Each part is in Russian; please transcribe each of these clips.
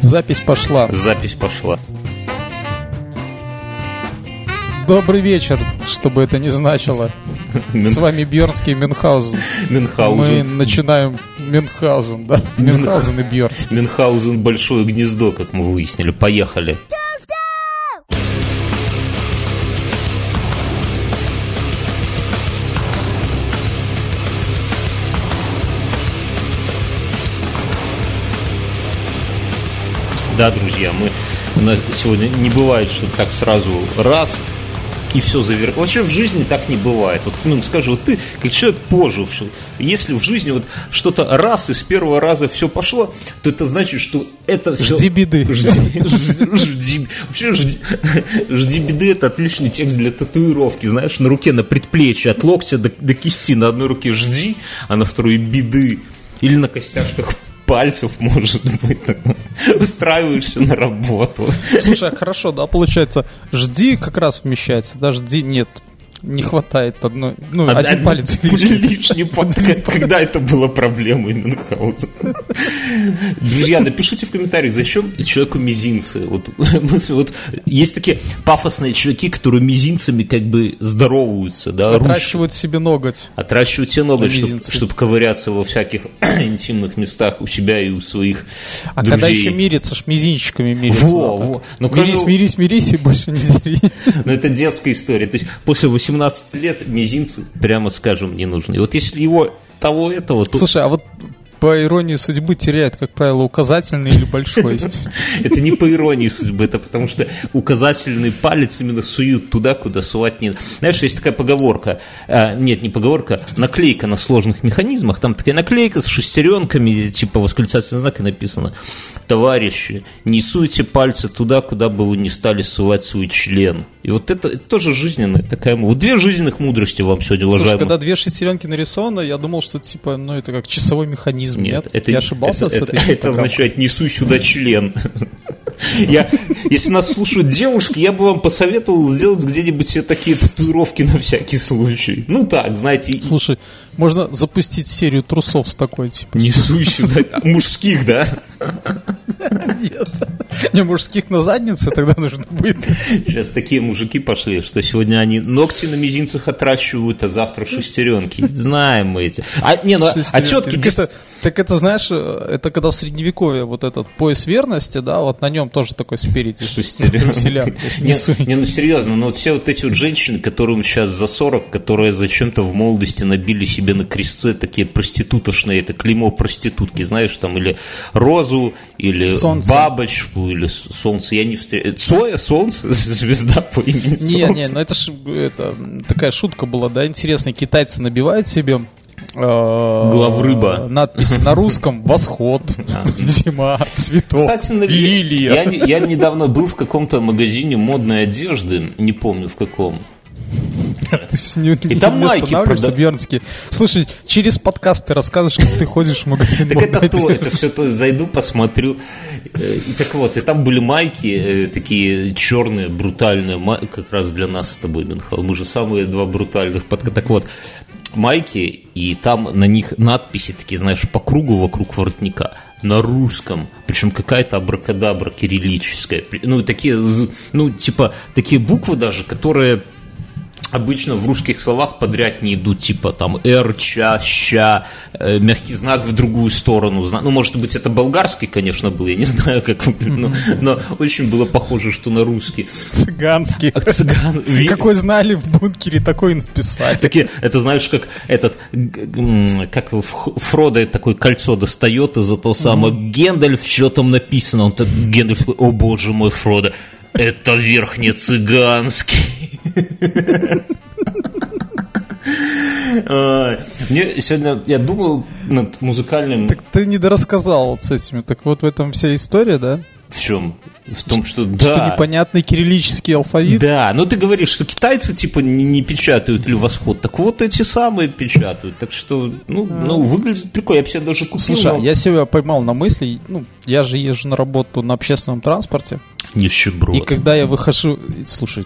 Запись пошла. Запись пошла. Добрый вечер, что бы это ни значило. С вами Бьернский и Мюнхгаузен. Мы Мюнхгаузен. начинаем Мюнхгаузен, да? Мюнхгаузен и Бьернский. Мюнхгаузен большое гнездо, как мы выяснили. Поехали. Да, друзья, мы у нас сегодня не бывает, что так сразу раз и все завер... Вообще в жизни так не бывает. Вот, ну, скажу, вот ты, как человек поживший, если в жизни вот что-то раз и с первого раза все пошло, то это значит, что это все... Жди беды. Жди, жди- жди- вообще жди, жди беды это отличный текст для татуировки, знаешь, на руке, на предплечье, от локтя до, до кисти, на одной руке жди, а на второй беды. Или на костяшках пальцев, может быть, устраиваешься на работу. Слушай, а хорошо, да, получается, жди как раз вмещается, да, жди нет. Не хватает одной, ну, А- один а- палец лишний, когда это было проблемой Мюнхгаузена. Друзья, напишите в комментариях, зачем человеку мизинцы. Вот, вот есть такие пафосные чуваки, которые мизинцами как бы здороваются, да. Отращивают себе ноготь. Отращивают себе ноготь, чтобы мизинцы. ковыряться во всяких интимных местах у себя и у своих А друзей. когда еще мириться, ж мизинчиками мириться. Во, во. Ну, кроме- мирись, мирись, мирись и больше не дерись. Но это детская история. То есть после 18 лет мизинцы, прямо скажем, не нужны. Вот если его того этого, то Слушай, а вот по иронии судьбы теряют, как правило, указательный или большой. это не по иронии судьбы, это потому что указательный палец именно суют туда, куда сувать не... Знаешь, есть такая поговорка, а, нет, не поговорка, наклейка на сложных механизмах, там такая наклейка с шестеренками, типа восклицательный знак и написано, товарищи, не суйте пальцы туда, куда бы вы не стали сувать свой член. И вот это, это тоже жизненная такая... Вот две жизненных мудрости вам сегодня, Слушай, уважаемые. когда две шестеренки нарисованы, я думал, что типа, ну это как часовой механизм. Нет, это, я ошибался это, с это- этой это программой? означает «несу сюда член». Я, если нас слушают девушки, я бы вам посоветовал сделать где-нибудь себе такие татуировки на всякий случай. Ну так, знаете, Слушай, можно запустить серию трусов с такой, типа. несу сюда мужских, да? Нет. Не, мужских на заднице тогда нужно будет. Сейчас такие мужики пошли, что сегодня они ногти на мизинцах отращивают, а завтра шестеренки. Знаем мы эти. А, не, ну, а Так это, так это, знаешь, э, это когда в средневековье вот этот пояс верности, да, вот на нем тоже такой спереди. Труселя. Не Не, ну серьезно, ну вот все вот эти вот женщины, которым сейчас за 40, которые зачем-то в молодости набили себе на крестце такие проститутошные, это клеймо проститутки, знаешь, там или розу, или Солнце. бабочку, или солнце, я не встречал. Цоя, солнце, звезда по имени Солнце. не, ну это ж это, такая шутка была, да, интересная. Китайцы набивают себе э, Главрыба. надписи на русском «Восход», «Зима», «Цветок», Кстати, на- «Лилия». я, я недавно был в каком-то магазине модной одежды, не помню в каком. И там майки Бьернский. Слушай, через подкаст ты рассказываешь, как ты ходишь в магазин. Так это то, это все то, зайду, посмотрю. Э, И так вот, и там были майки, э, такие черные, брутальные, как раз для нас с тобой, Минхал. Мы же самые два брутальных подка. Так вот, майки, и там на них надписи такие, знаешь, по кругу вокруг воротника на русском, причем какая-то абракадабра кириллическая. Ну, такие, ну, типа, такие буквы даже, которые обычно в русских словах подряд не идут, типа там «р», «ча», «ща», э, мягкий знак в другую сторону. Ну, может быть, это болгарский, конечно, был, я не знаю, как но, но очень было похоже, что на русский. Цыганский. А цыган... Какой знали в бункере, такой и написали. Такие, это знаешь, как этот, как Фродо такое кольцо достает из этого самого Гендальф, что там написано, он так, Гендальф, о боже мой, Фродо, это верхнецыганский. Мне сегодня, я думал над музыкальным... Так ты не дорассказал вот с этими. Так вот в этом вся история, да? В чем? В том, что Что да. непонятный кириллический алфавит. Да, но ты говоришь, что китайцы типа не, не печатают или восход, так вот эти самые печатают, так что, ну, ну выглядит прикольно, я бы себе даже купил. Слушай, а но- я себя поймал на мысли, ну, я же езжу на работу на общественном транспорте, Нищеброд. и когда я выхожу, слушай,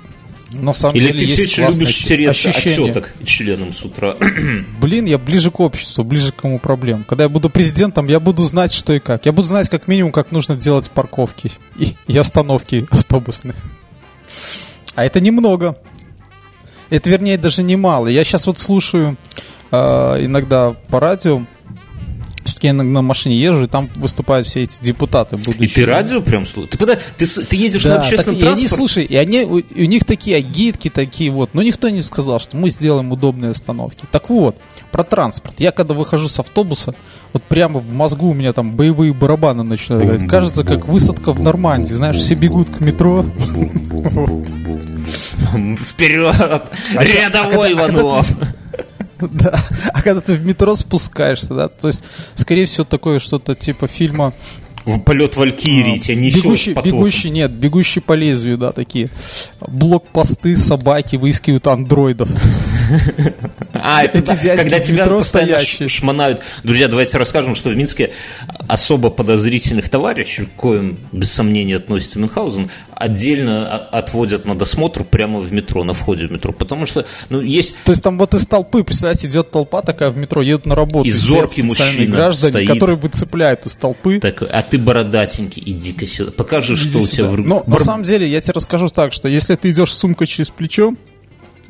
На самом Или деле ты все еще любишь тереться ощущение. отсеток членом с утра? Блин, я ближе к обществу, ближе к кому проблем. Когда я буду президентом, я буду знать, что и как. Я буду знать, как минимум, как нужно делать парковки и, и остановки автобусные. А это немного. Это, вернее, даже немало. Я сейчас вот слушаю э, иногда по радио, я иногда на машине езжу, и там выступают все эти депутаты И будущие. ты радио прям слушаешь? Ты, куда? Ты, ты ездишь на Да, общественном так, и они, транспорте? слушай, и они, у, у них такие агитки такие вот, но никто не сказал, что мы сделаем удобные остановки. Так вот, про транспорт. Я когда выхожу с автобуса, вот прямо в мозгу у меня там боевые барабаны начинают играть. Кажется, как высадка в Нормандии. Знаешь, все бегут к метро. Вперед! А Рядовой а Иванов! Да. А когда ты в метро спускаешься, да, то есть, скорее всего, такое что-то типа фильма В полет Валькирии тебя несет Бегущий, потоком. бегущий, нет, бегущий по лезвию, да, такие. Блокпосты, собаки выискивают андроидов. А, это да, когда тебя постоянно стоящие. шмонают. Друзья, давайте расскажем, что в Минске особо подозрительных товарищей, к коим, без сомнения, относится Мюнхгаузен, отдельно отводят на досмотр прямо в метро, на входе в метро. Потому что, ну, есть То есть там вот из толпы, представляете, идет толпа такая в метро, едут на работу. И зоркий мужчина граждане, стоит. которые выцепляют из толпы. так, а ты бородатенький, иди-ка сюда. Покажи, что у Иди тебя сюда. в руке. Но на Бар- самом деле я тебе расскажу так, что если ты идешь с сумкой через плечо,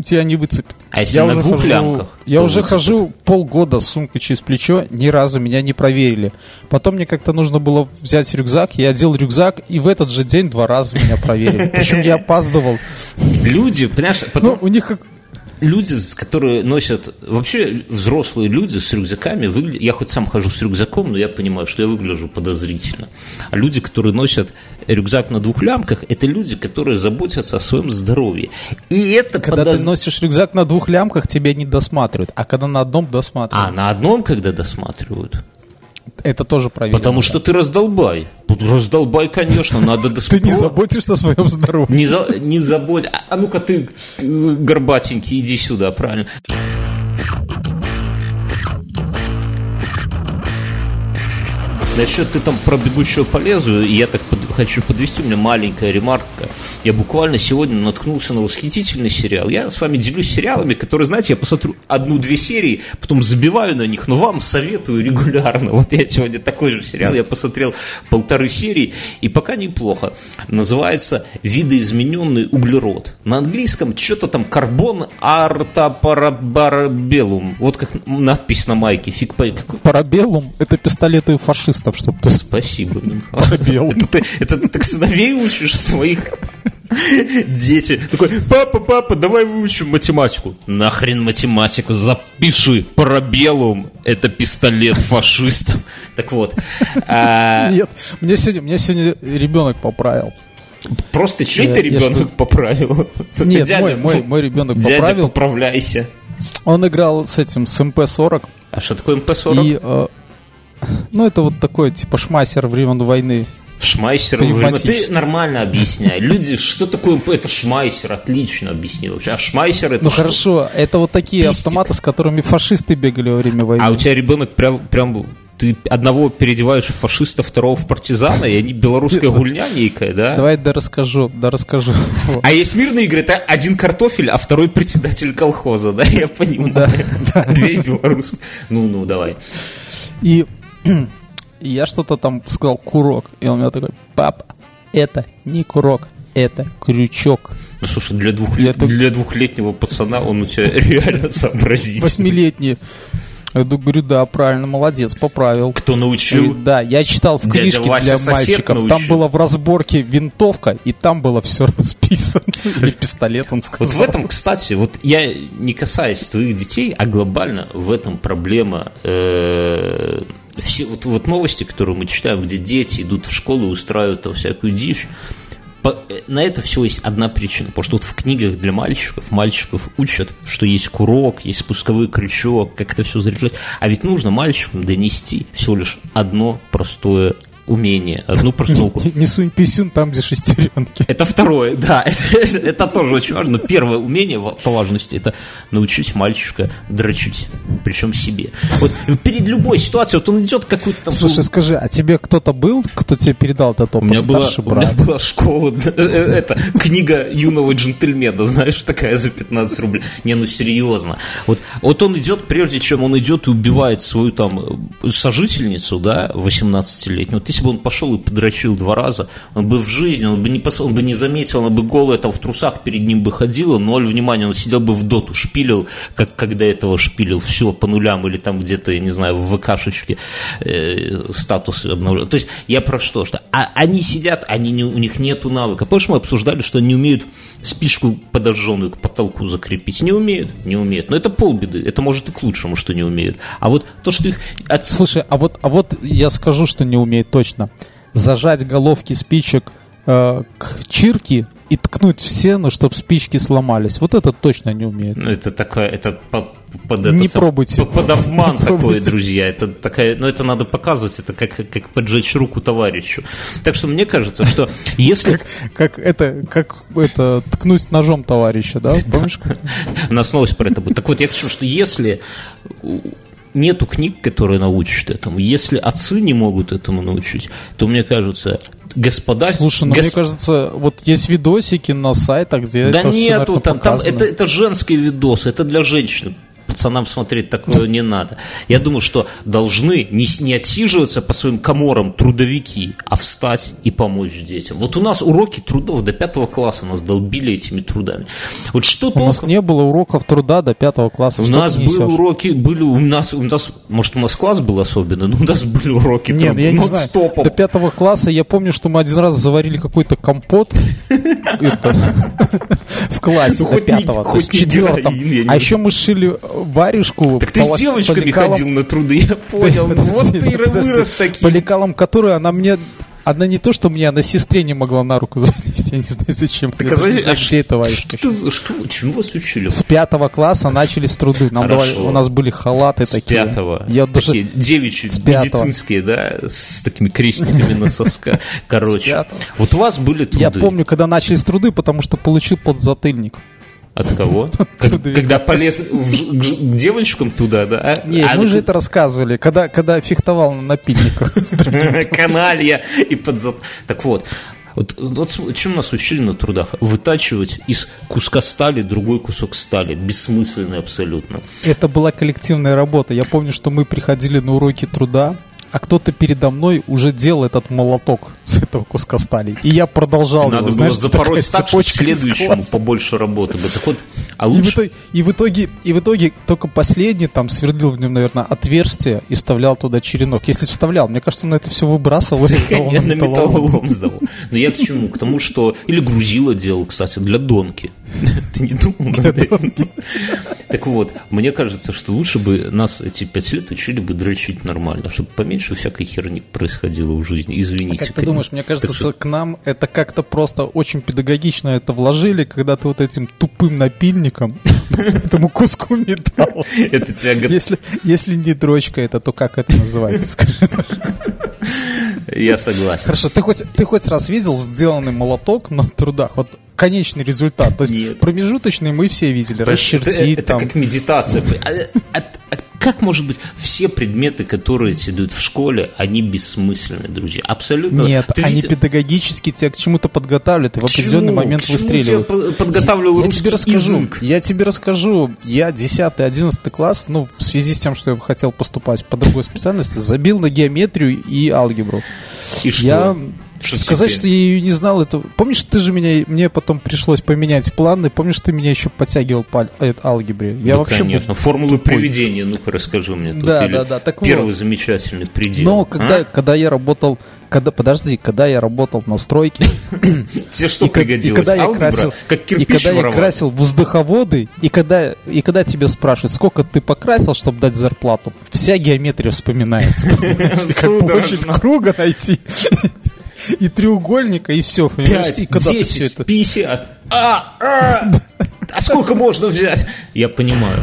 тебя не выцепят. А если на двух хожу, лямках, Я уже хожу полгода с сумкой через плечо, ни разу меня не проверили. Потом мне как-то нужно было взять рюкзак, я одел рюкзак, и в этот же день два раза меня проверили. Причем я опаздывал. Люди, понимаешь, Ну, потом у них как... люди, которые носят... Вообще взрослые люди с рюкзаками выглядят... Я хоть сам хожу с рюкзаком, но я понимаю, что я выгляжу подозрительно. А люди, которые носят рюкзак на двух лямках, это люди, которые заботятся о своем здоровье. И это Когда подоз- ты носишь рюкзак на двух лямках, тебя не досматривают. А когда на одном досматривают, А, на одном, когда досматривают? это тоже проверено. Потому что ты раздолбай. Тут Раздолбай, конечно, надо ты досмотреть. не заботишься о своем здоровье. Не, за, не забудь. А, а ну-ка ты, э, горбатенький, иди сюда, правильно. Насчет ты там про бегущего по лезвию, и я так под- хочу подвести, у меня маленькая ремарка. Я буквально сегодня наткнулся на восхитительный сериал. Я с вами делюсь сериалами, которые, знаете, я посмотрю одну-две серии, потом забиваю на них, но вам советую регулярно. Вот я сегодня такой же сериал, я посмотрел полторы серии, и пока неплохо. Называется «Видоизмененный углерод». На английском что-то там «Карбон артапарабарабелум». Вот как надпись на майке. Фиг по... Парабеллум — это пистолеты фашистов, чтобы ты... Спасибо. Парабеллум. Это это ты так сыновей учишь своих Дети. Такой, папа, папа, давай выучим математику. Нахрен математику, запиши. Парабеллум – это пистолет фашистов. Так вот, а, Нет, мне сегодня, мне сегодня ребенок поправил. просто чей-то ребенок поправил. Нет, Дядя, мой, мой, мой ребенок Дядя, поправил. поправляйся. Он играл с этим, с МП-40. А что такое МП-40? И, э, ну, это вот такой, типа, шмайсер времен войны. Шмайсер. Ты Пневматический. нормально объясняй. Люди, что такое? Это шмайсер. Отлично объясни вообще. А шмайсер это Ну, что? хорошо, это вот такие Пистик. автоматы, с которыми фашисты бегали во время войны. А у тебя ребенок прям, прям ты одного переодеваешь в фашиста, второго в партизана, и они белорусская гульня некая, да? Давай да расскажу, да расскажу. А есть мирные игры, это один картофель, а второй председатель колхоза, да, я понимаю. Две белорусские. Ну-ну, давай. И, и я что-то там сказал курок. И он мне такой, папа, это не курок, это крючок. Ну, слушай, для, двух, Я тут- для двухлетнего пацана он у тебя реально сообразительный. Восьмилетний. Я говорю, да, правильно, молодец, поправил. Кто И научил? да, я читал в Дядя книжке Вася для мальчиков. Там было в разборке винтовка, и там было все расписано. Или пистолет, он сказал. Вот в этом, кстати, вот я не касаюсь твоих детей, а глобально в этом проблема. э, все вот, вот новости, которые мы читаем, где дети идут в школу и устраивают там всякую дичь. По- э, на это всего есть одна причина, потому что вот в книгах для мальчиков мальчиков учат, что есть курок, есть спусковой крючок, как это все заряжать. А ведь нужно мальчикам донести всего лишь одно простое умение, одну простулку. Не сунь писюн там, где шестеренки. Это второе, да, это, это тоже очень важно. Но первое умение по важности это научить мальчика дрочить, причем себе. Вот перед любой ситуацией, вот он идет какую-то там... Слушай, скажи, а тебе кто-то был, кто тебе передал этот опыт? У меня, была, у меня была школа, это книга юного джентльмена, знаешь, такая за 15 рублей. Не, ну серьезно. Вот, вот он идет, прежде чем он идет и убивает свою там сожительницу, да, 18-летнюю, вот если бы он пошел и подрочил два раза, он бы в жизни, он бы не, пос... он бы не заметил, он бы голый там в трусах перед ним бы ходил, ноль внимания, он сидел бы в доту, шпилил, как когда этого шпилил, все по нулям или там где-то, я не знаю, в ВКшечке э, статус обновлял. То есть я про что? что а они сидят, они не, у них нету навыка. Помнишь, мы обсуждали, что они умеют спичку подожженную к потолку закрепить? Не умеют, не умеют. Но это полбеды, это может и к лучшему, что не умеют. А вот то, что их... От... Слушай, а вот, а вот я скажу, что не умеют точно. Зажать головки спичек э, к чирке и ткнуть в стену, чтобы спички сломались. Вот это точно не умеет. Ну, это такое, это по, под не это, пробуйте. Под, обман не такой, друзья. Это такая, ну, это надо показывать, это как, как поджечь руку товарищу. Так что мне кажется, что если... Как, как это, как это, ткнуть ножом товарища, да? Помнишь? У нас новость про это будет. Так вот, я хочу, что если нету книг, которые научат этому. Если отцы не могут этому научить, то мне кажется, господа... Слушай, ну гос... мне кажется, вот есть видосики на сайтах, где да это нету, все, наверное, там, там это, это женский видос, это для женщин пацанам смотреть такое не надо. Я думаю, что должны не, не отсиживаться по своим коморам трудовики, а встать и помочь детям. Вот у нас уроки трудов до пятого класса нас долбили этими трудами. Вот что у толком... нас не было уроков труда до пятого класса. У нас были уроки, были у нас, у нас, может, у нас класс был особенный, но у нас были уроки Нет, труда. я не знаю. До пятого класса я помню, что мы один раз заварили какой-то компот в классе до пятого, то есть четвертом. А еще мы шили варежку. Так ты с девочками ходил на труды, я понял. Вот ты и вырос таким. По лекалам которой она мне она не то, что мне, она сестре не могла на руку залезть, я не знаю зачем. Так, а, знаешь, а где это что, ты, что, чему вас учили? С пятого класса начались труды. Нам давали, у нас были халаты с такие. С пятого. Я такие даже... девичьи, с медицинские, да, с такими крестиками на соска. Короче, вот у вас были труды. Я помню, когда начались труды, потому что получил подзатыльник. От кого? Когда полез к девочкам туда, да? А, Нет, а мы же это рассказывали, когда, когда фехтовал на напильниках. Каналья и подзат... Так вот, вот, вот чем нас учили на трудах? Вытачивать из куска стали другой кусок стали. Бессмысленно абсолютно. Это была коллективная работа. Я помню, что мы приходили на уроки труда, а кто-то передо мной уже делал этот молоток с этого куска стали. И я продолжал Надо его, было знаешь, запороть так, что следующему побольше работы бы. Так вот, а лучше... и, в итоге, и, в итоге, и в итоге только последний там сверлил в нем, наверное, отверстие и вставлял туда черенок. Если вставлял, мне кажется, он это все выбрасывал. Я на металлолом сдавал. Но я к чему? К тому, что... Или грузило делал, кстати, для донки. Ты не думал над этим? Так вот, мне кажется, что лучше бы нас эти пять лет учили бы дрочить нормально, чтобы поменьше меньше всякой херни происходило в жизни. Извините. А как ты думаешь, мне кажется, к нам это как-то просто очень педагогично это вложили, когда ты вот этим тупым напильником этому куску металла. Это тебя... Если, если не дрочка это, то как это называется, скажи? Я согласен. Хорошо, ты хоть, ты хоть раз видел сделанный молоток на трудах? Вот конечный результат. То есть Нет. промежуточный мы все видели. Расчертить это, это там. как медитация. А, а, а, как может быть все предметы, которые идут в школе, они бессмысленны, друзья? Абсолютно. Нет, Ты они видишь... педагогически тебя к чему-то подготавливают, и в определенный момент к выстреливают. Тебя подготавливал я, я тебе расскажу, язык. Я тебе расскажу. Я 10-11 класс, ну, в связи с тем, что я хотел поступать по другой специальности, забил на геометрию и алгебру. И что? Я что Сказать, теперь? что я ее не знал, это... Помнишь, ты же меня... Мне потом пришлось поменять планы. Помнишь, ты меня еще подтягивал по алгебре? Я ну, вообще конечно. Был... Формулы приведения, ну-ка расскажи мне. Тут. Да, Или да, да. Так первый вот. замечательный предел. Но когда, а? когда я работал... Когда, подожди, когда я работал на стройке... Тебе что пригодилось? И когда я красил, и когда я красил воздуховоды, и когда, и когда тебе спрашивают, сколько ты покрасил, чтобы дать зарплату, вся геометрия вспоминается. Как площадь круга найти и треугольника, и все, понимаешь? 5, и когда 10, все это... 50. А, а, а сколько можно взять? Я понимаю.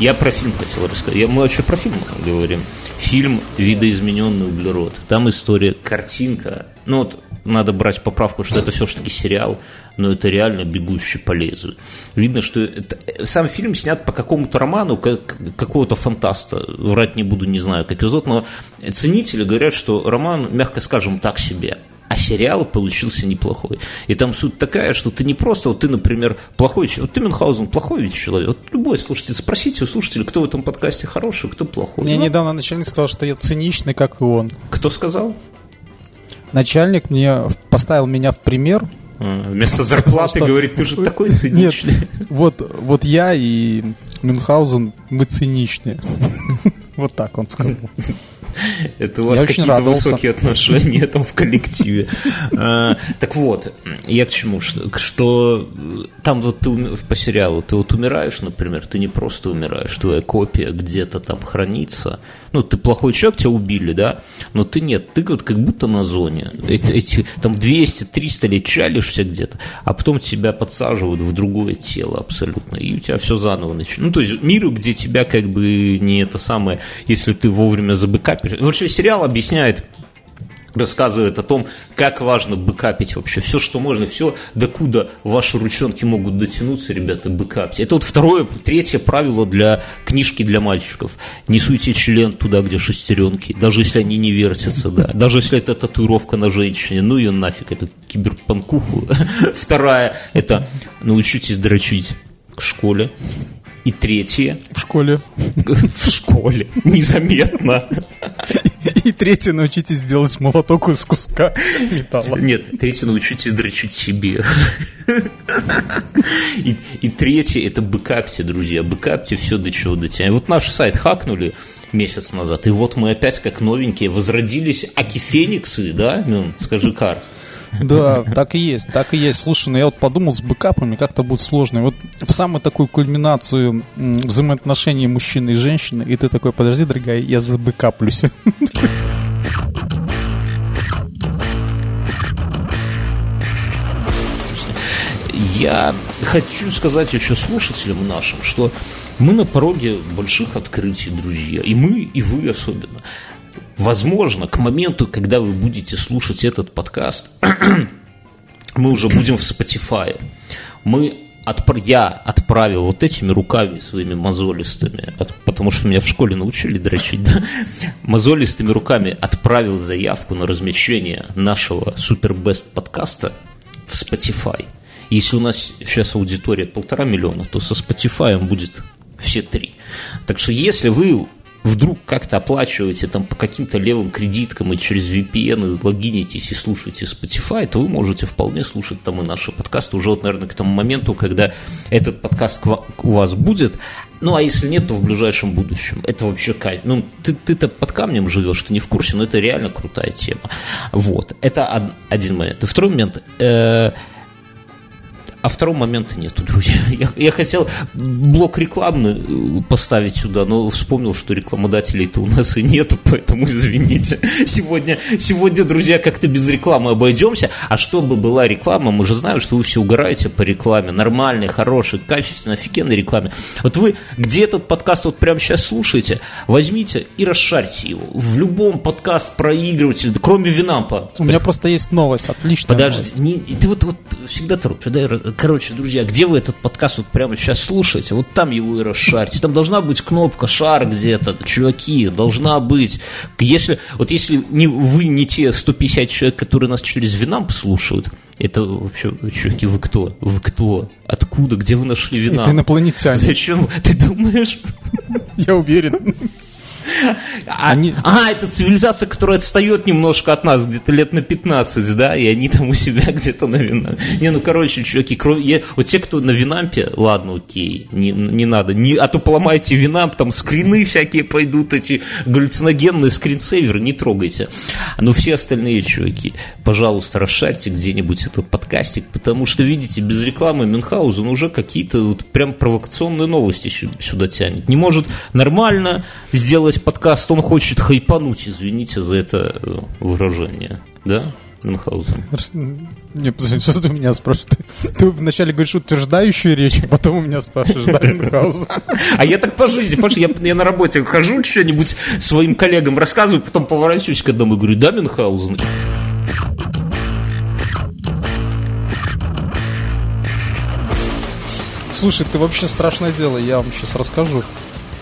Я про фильм хотел рассказать. Я, мы вообще про фильм говорим. Фильм «Видоизмененный углерод». Там история, картинка. Ну вот надо брать поправку, что это все-таки сериал, но это реально «Бегущий по лезвию». Видно, что это, сам фильм снят по какому-то роману как, какого-то фантаста. Врать не буду, не знаю, как его зовут, но ценители говорят, что роман, мягко скажем, так себе а сериал получился неплохой. И там суть такая, что ты не просто, вот ты, например, плохой человек, вот ты Мюнхгаузен плохой ведь человек, вот любой слушатель, спросите у слушателей, кто в этом подкасте хороший, кто плохой. Мне ну, недавно начальник сказал, что я циничный, как и он. Кто сказал? Начальник мне поставил меня в пример. А, вместо зарплаты что... говорит, ты же такой циничный. Нет, вот, вот я и Мюнхгаузен, мы циничные. Вот так он сказал. Это у вас какие-то высокие отношения там в коллективе. А, так вот, я к чему? Что там вот ты по сериалу, ты вот умираешь, например, ты не просто умираешь, твоя копия где-то там хранится. Ну, ты плохой человек, тебя убили, да? Но ты нет, ты вот как будто на зоне. Эти, там 200-300 лет чалишься где-то, а потом тебя подсаживают в другое тело абсолютно, и у тебя все заново начинается. Ну, то есть мир, где тебя как бы не это самое, если ты вовремя забыкапишь. Вообще сериал объясняет рассказывает о том, как важно бэкапить вообще. Все, что можно, все, докуда ваши ручонки могут дотянуться, ребята, бэкапьте. Это вот второе, третье правило для книжки для мальчиков. Не суйте член туда, где шестеренки, даже если они не вертятся, да. Даже если это татуировка на женщине, ну ее нафиг, это киберпанкуху. Вторая, это научитесь дрочить к школе. И третье. В школе. В школе. Незаметно. И третье, научитесь делать молоток из куска металла. Нет, третье, научитесь дрочить себе. И, и третье, это бэкапьте, друзья. Бэкапьте все, до чего дотянет. Вот наш сайт хакнули месяц назад, и вот мы опять как новенькие возродились аки-фениксы, да, Мюн? Скажи, Кар. Да, так и есть, так и есть. Слушай, ну я вот подумал, с бэкапами как-то будет сложно. Вот в самую такую кульминацию взаимоотношений мужчины и женщины, и ты такой, подожди, дорогая, я забэкаплюсь. Я хочу сказать еще слушателям нашим, что мы на пороге больших открытий, друзья. И мы, и вы особенно. Возможно, к моменту, когда вы будете слушать этот подкаст, мы уже будем в Spotify. Мы отпр... я отправил вот этими руками своими мозолистыми, от... потому что меня в школе научили дрочить, да? мозолистыми руками отправил заявку на размещение нашего супербест подкаста в Spotify. Если у нас сейчас аудитория полтора миллиона, то со Spotify будет все три. Так что если вы вдруг как-то оплачиваете там по каким-то левым кредиткам и через VPN и логинитесь и слушаете Spotify, то вы можете вполне слушать там и наши подкасты уже вот, наверное, к тому моменту, когда этот подкаст у вас будет. Ну, а если нет, то в ближайшем будущем. Это вообще кайф. Ну, ты, ты-то под камнем живешь, ты не в курсе, но это реально крутая тема. Вот. Это один момент. И второй момент. Э- а второго момента нету, друзья. Я, я хотел блок рекламный э, поставить сюда, но вспомнил, что рекламодателей-то у нас и нету, поэтому извините. Сегодня, сегодня, друзья, как-то без рекламы обойдемся. А чтобы была реклама, мы же знаем, что вы все угораете по рекламе. Нормальной, хорошей, качественной, офигенной рекламе. Вот вы где этот подкаст вот прямо сейчас слушаете, возьмите и расшарьте его. В любом подкаст проигрывателе, кроме Винампа. У меня просто есть новость, отличная Подожди, новость. Не, ты вот, вот всегда торопишься, короче, друзья, где вы этот подкаст вот прямо сейчас слушаете, вот там его и расшарьте. Там должна быть кнопка шар где-то, чуваки, должна быть. Если, вот если не, вы не те 150 человек, которые нас через Винамп слушают, это вообще, чуваки, вы кто? Вы кто? Откуда? Где вы нашли Винамп? Это инопланетяне. Зачем? Ты думаешь? Я уверен. А, они... а, это цивилизация, которая отстает немножко от нас, где-то лет на 15, да, и они там у себя где-то на Винампе. Не, ну, короче, чуваки, кроме... Я... вот те, кто на Винампе, ладно, окей, не, не надо, не... а то поломайте Винамп, там скрины всякие пойдут, эти галлюциногенные скринсейверы, не трогайте. Но все остальные чуваки, пожалуйста, расшарьте где-нибудь этот подкастик, потому что, видите, без рекламы Мюнхгаузен уже какие-то вот прям провокационные новости сюда тянет. Не может нормально сделать подкаст, он хочет хайпануть, извините за это э, выражение, да? Мюнхгаузен? Не, подожди, что ты у меня спрашиваешь? Ты, ты вначале говоришь утверждающую речь, а потом у меня спрашиваешь, да, Мюнхгаузен? А я так по жизни, что я, я на работе хожу, что-нибудь своим коллегам рассказываю, потом поворачиваюсь к одному и говорю, да, Мюнхгаузен? Слушай, ты вообще страшное дело, я вам сейчас расскажу.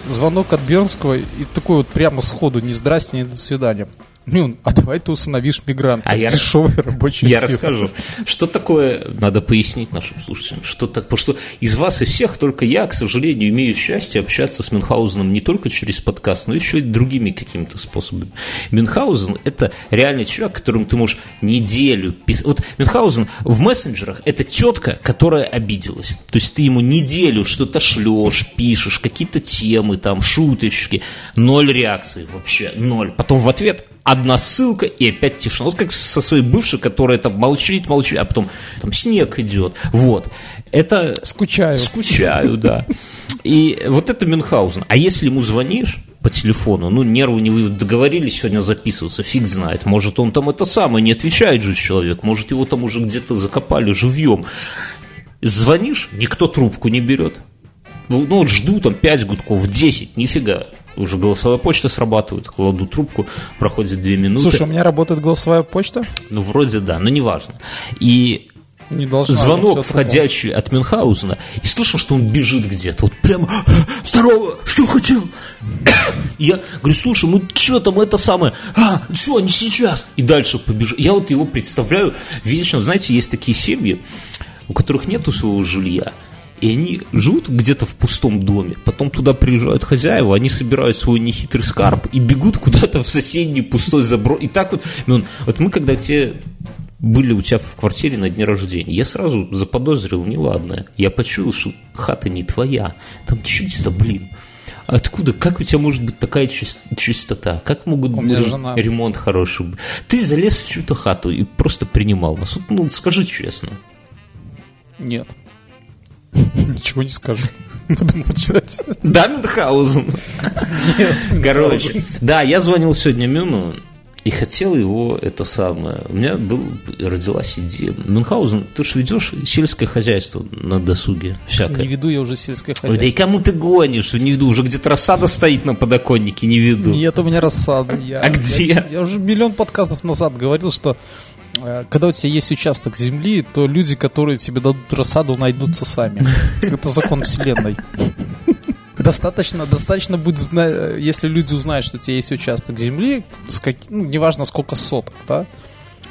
Звонок от Бернского и такой вот прямо сходу, не здрасте, не до свидания. Ну, а давай ты усыновишь мигранта. А я- Дешевый рабочий Я расскажу. Что такое, надо пояснить нашим слушателям, что так, потому что из вас и всех только я, к сожалению, имею счастье общаться с Мюнхгаузеном не только через подкаст, но еще и другими какими-то способами. Мюнхгаузен – это реальный человек, которому ты можешь неделю писать. Вот Мюнхгаузен в мессенджерах – это тетка, которая обиделась. То есть ты ему неделю что-то шлешь, пишешь, какие-то темы, там, шуточки, ноль реакции вообще, ноль. Потом в ответ одна ссылка и опять тишина. Вот как со своей бывшей, которая там молчит, молчит, а потом там снег идет. Вот. Это Скучаю. скучаю, да. И вот это Мюнхгаузен. А если ему звонишь по телефону, ну, нервы не вы договорились сегодня записываться, фиг знает. Может, он там это самое, не отвечает же человек, может, его там уже где-то закопали живьем. Звонишь, никто трубку не берет. Ну, вот жду там 5 гудков, 10, нифига. Уже голосовая почта срабатывает, кладу трубку, проходит 2 минуты. Слушай, у меня работает голосовая почта. Ну, вроде да, но неважно. И Не должна. звонок входящий от Мюнхгаузена, и слышал, что он бежит где-то. Вот прямо, здорово, что хотел? И я говорю, слушай, ну что там это самое? А, что, не сейчас? И дальше побежал. Я вот его представляю, вечно, знаете, есть такие семьи, у которых нету своего жилья, и они живут где-то в пустом доме. Потом туда приезжают хозяева, они собирают свой нехитрый скарб и бегут куда-то в соседний пустой заброс. И так вот, ну, вот мы когда к тебе были у тебя в квартире на дне рождения, я сразу заподозрил неладное. Я почуял, что хата не твоя. Там чисто, блин. Откуда? Как у тебя может быть такая чис- чистота? Как могут У быть жена. ремонт хороший? Ты залез в чью-то хату и просто принимал нас. Ну, скажи честно. Нет. Ничего не скажу. Буду молчать. Да, Мюнхгаузен? Нет. Короче, да, я звонил сегодня Мюну и хотел его, это самое, у меня был, родилась идея. Мюнхгаузен, ты же ведешь сельское хозяйство на досуге всякое. Не веду я уже сельское Ой, да и хозяйство. кому ты гонишь? Не веду, уже где-то рассада стоит на подоконнике, не веду. Нет, у меня рассада. Я- А где? Я, я уже миллион подкастов назад говорил, что когда у тебя есть участок земли, то люди, которые тебе дадут рассаду, найдутся сами. Это закон вселенной. Достаточно, достаточно будет, зна- если люди узнают, что у тебя есть участок земли, с каки- ну, неважно сколько соток, да,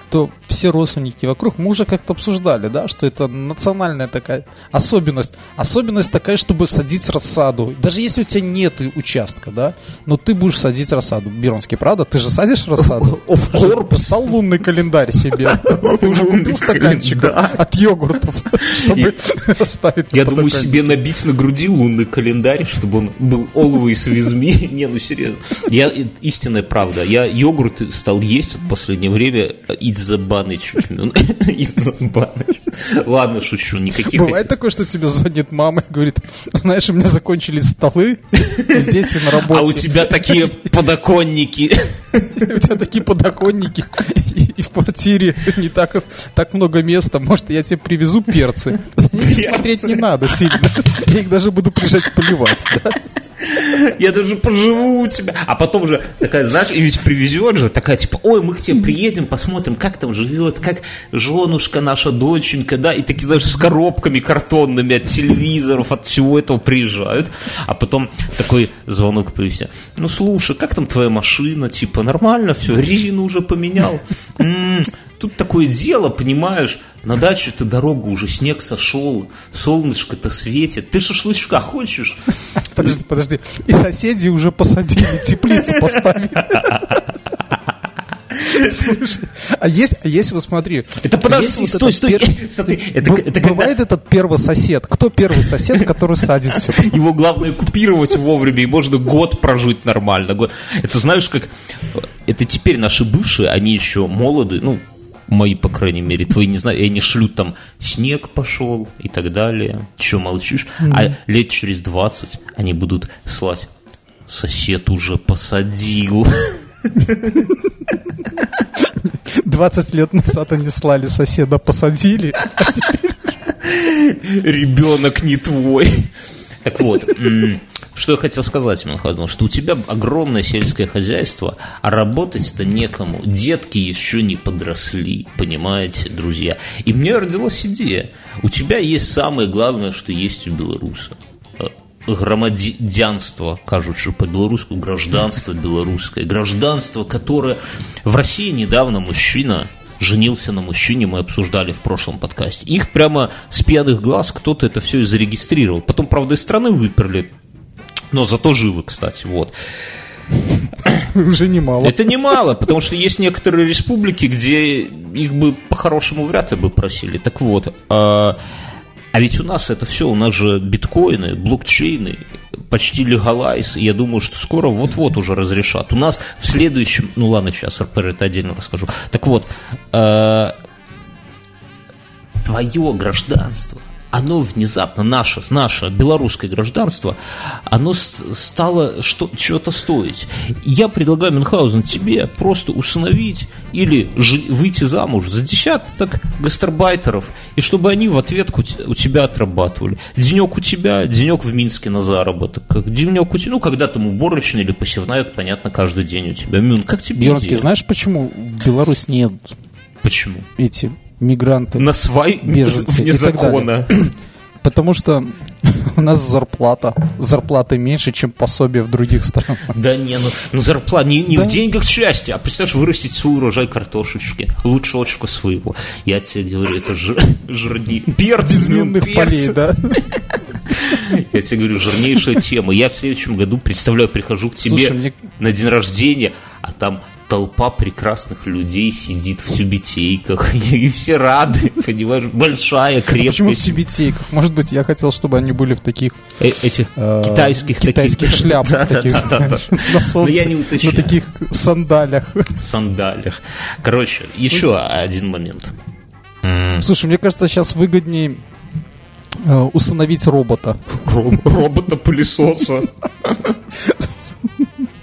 то все родственники вокруг, мы уже как-то обсуждали, да, что это национальная такая особенность. Особенность такая, чтобы садить рассаду. Даже если у тебя нет участка, да, но ты будешь садить рассаду. Биронский, правда? Ты же садишь рассаду? Of. Писал лунный календарь себе. Ты уже купил стаканчик от йогуртов, чтобы расставить Я думаю себе набить на груди лунный календарь, чтобы он был always with me. Не, ну серьезно. Я, истинная правда. Я йогурт стал есть в последнее время из-за баночек. Из-за баночек. Ладно, шучу. Никаких Бывает такое, что тебе звонит мама и говорит, знаешь, у меня закончились столы здесь и на работе. А у тебя такие подоконники. У тебя такие подоконники, и, в квартире не так, так много места. Может, я тебе привезу перцы. За ними смотреть не надо сильно. Я их даже буду приезжать поливать. да. Я даже поживу у тебя. А потом же такая, знаешь, и ведь привезет же, такая типа, ой, мы к тебе приедем, посмотрим, как там живет, как женушка наша, доченька, да, и такие, знаешь, с коробками картонными от телевизоров, от всего этого приезжают. А потом такой звонок привезти. Ну, слушай, как там твоя машина, типа, нормально все, резину уже поменял. М, Тут такое дело, понимаешь, на даче-то дорога уже, снег сошел, солнышко-то светит. Ты шашлычка хочешь? Подожди, подожди. И соседи уже посадили, теплицу поставили. Слушай, а есть, а есть, вот смотри. Это подожди, вот стой, стой. пер- Смотри, это, Б- это когда Бывает этот первый сосед. Кто первый сосед, который садит все? его главное купировать вовремя, и можно год прожить нормально. Год. Это знаешь, как... Это теперь наши бывшие, они еще молоды, ну, мои, по крайней мере, твои не знаю, и они шлют там снег пошел и так далее. Че молчишь? А лет через 20 они будут слать. Сосед уже посадил. 20 лет назад они слали соседа, посадили, а теперь... Ребенок не твой. Так вот, что я хотел сказать, Мюнхгаузен, что у тебя огромное сельское хозяйство, а работать-то некому. Детки еще не подросли, понимаете, друзья. И мне родилась идея. У тебя есть самое главное, что есть у белоруса громадянство, кажучи по-белорусски, гражданство белорусское. Гражданство, которое в России недавно мужчина женился на мужчине, мы обсуждали в прошлом подкасте. Их прямо с пьяных глаз кто-то это все и зарегистрировал. Потом, правда, из страны выперли, но зато живы, кстати, вот. Уже немало. Это немало, потому что есть некоторые республики, где их бы по-хорошему вряд ли бы просили. Так вот, а, а ведь у нас это все, у нас же биткоины, блокчейны, почти легалайз, и я думаю, что скоро вот-вот уже разрешат. У нас в следующем, ну ладно, сейчас про это отдельно расскажу. Так вот, э, твое гражданство – оно внезапно, наше, наше белорусское гражданство, оно стало что, что-то стоить. Я предлагаю, Мюнхгаузен, тебе просто усыновить или выйти замуж за десяток гастарбайтеров, и чтобы они в ответку у тебя отрабатывали. Денек у тебя, денек в Минске на заработок. Денек у тебя, ну, когда там уборочная или посевная, понятно, каждый день у тебя. Мюн, как тебе Бьернский, знаешь, почему в Беларусь нет Почему? Эти мигранты. На свай беженцы вне закона. Потому что у нас зарплата. Зарплата меньше, чем пособие в других странах. Да не, ну, ну зарплата не, не да. в деньгах счастья, а представляешь, вырастить свой урожай картошечки. Лучше очку своего. Я тебе говорю, это жир, жирней. Перц из минных полей, да? Я тебе говорю, жирнейшая тема. Я в следующем году, представляю, прихожу к тебе Слушай, мне... на день рождения, а там толпа прекрасных людей сидит в тюбетейках, и все рады, понимаешь, большая, крепкая. А почему в тюбетейках? Может быть, я хотел, чтобы они были в таких... Э этих э китайских Китайских шляпах таких, на солнце, я не уточняю. на таких сандалях. Сандалях. Короче, еще один момент. Слушай, мне кажется, сейчас выгоднее э, усыновить робота. Робота-пылесоса.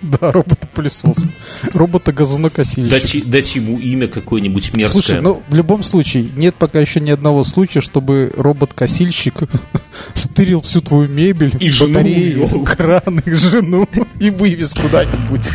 Да, робота-пылесос. Робота-газонокосильщик. Дать, дать ему имя какое-нибудь мерзкое. Слушай, ну, в любом случае, нет пока еще ни одного случая, чтобы робот-косильщик стырил всю твою мебель, и батареи, жену краны, жену и вывез куда-нибудь.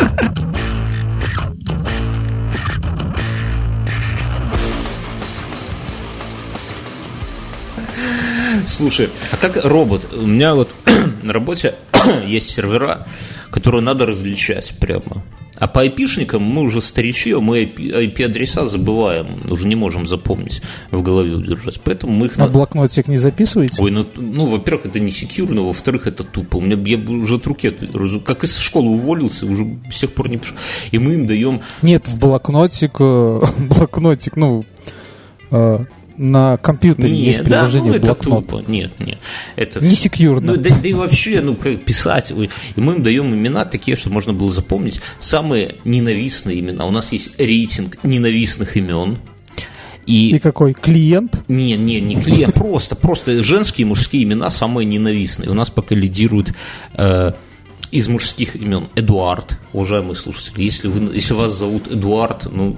Слушай, а как робот? У меня вот на работе есть сервера, которые надо различать прямо. А по айпишникам мы уже старичи, мы IP-адреса забываем, уже не можем запомнить, в голове удержать. Поэтому мы их... А на... блокнотик не записываете? Ой, ну, ну во-первых, это не секьюрно, во-вторых, это тупо. У меня я уже от руки, как из школы уволился, уже с тех пор не пишу. И мы им даем... Нет, в блокнотик, э, блокнотик, ну, э, на компьютере нет, есть приложение да, ну, это блокнот. Тупо. Нет, нет. Это не секьюрно. Ну, да, да и вообще, ну, писать. И мы им даем имена такие, что можно было запомнить. Самые ненавистные имена. У нас есть рейтинг ненавистных имен. И, и какой? Клиент? Не, не, не клиент, просто, просто женские и мужские имена самые ненавистные. У нас пока лидируют э, из мужских имен Эдуард, уважаемые слушатели. Если, вы, если вас зовут Эдуард, ну,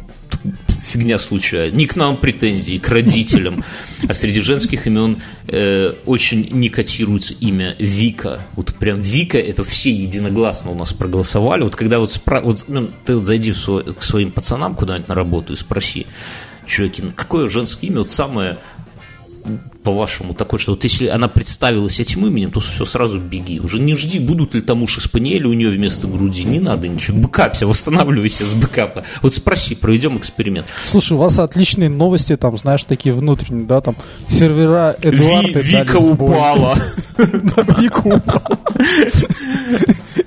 фигня случается. Не к нам претензии, к родителям. А среди женских имен э, очень не котируется имя Вика. Вот прям Вика, это все единогласно у нас проголосовали. Вот когда вот, спра... вот ну, ты вот зайди свой, к своим пацанам куда-нибудь на работу и спроси, чуваки, какое женское имя вот самое по-вашему, такой, что вот если она представилась этим именем, то все, сразу беги. Уже не жди, будут ли там уши спаниели у нее вместо груди. Не надо ничего. Бэкапься, восстанавливайся с бэкапа. Вот спроси, проведем эксперимент. Слушай, у вас отличные новости, там, знаешь, такие внутренние, да, там, сервера Эдуарда Ви, Вика упала. Вика упала.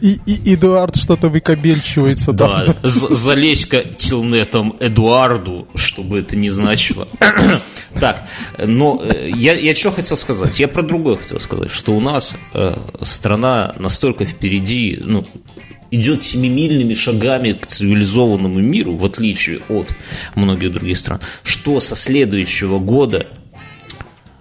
И, Эдуард что-то выкобельчивается. Да, да. залезь-ка телнетом Эдуарду, чтобы это не значило. Так, но э, я, я что хотел сказать? Я про другое хотел сказать, что у нас э, страна настолько впереди, ну, идет семимильными шагами к цивилизованному миру, в отличие от многих других стран, что со следующего года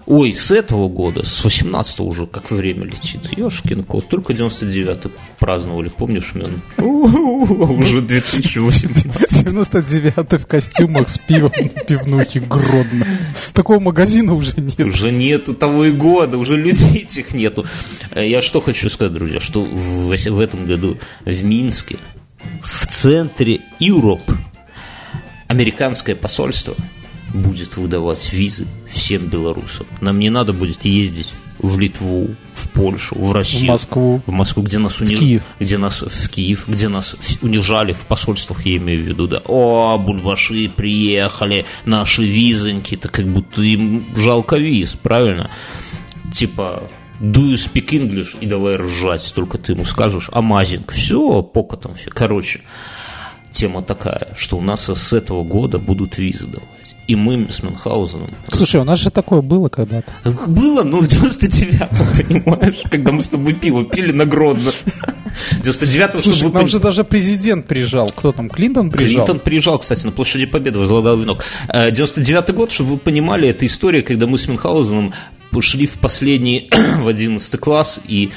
Ой, с этого года, с 18 уже, как время летит. Ёшкин кот, только 99-й праздновали, помнишь, Мен? Уже 2018. 99-й в костюмах с пивом на пивнухе Гродно. Такого магазина уже нет. Уже нету того и года, уже людей этих нету. Я что хочу сказать, друзья, что в, в этом году в Минске, в центре Европ, американское посольство – будет выдавать визы всем белорусам. Нам не надо будет ездить в Литву, в Польшу, в Россию, в Москву, в Москву, где нас унижали, в Киев, где нас в Киев, где нас унижали в посольствах, я имею в виду, да. О, бульбаши приехали, наши визоньки, то как будто им жалко виз, правильно? Типа, do you speak English? И давай ржать, только ты ему скажешь амазинг. Все, покотом все. Короче, тема такая, что у нас с этого года будут визы давать. И мы с Мюнхгаузеном... Слушай, у нас же такое было когда-то. Было, но в 99-м, понимаешь, когда мы с тобой пиво пили на Гродно. 99-м, Слушай, чтобы... нам же даже президент приезжал. Кто там, Клинтон приезжал? Клинтон приезжал, кстати, на площади Победы, возлагал венок. 99-й год, чтобы вы понимали, это история, когда мы с Мюнхгаузеном шли в последний, в 11 класс, и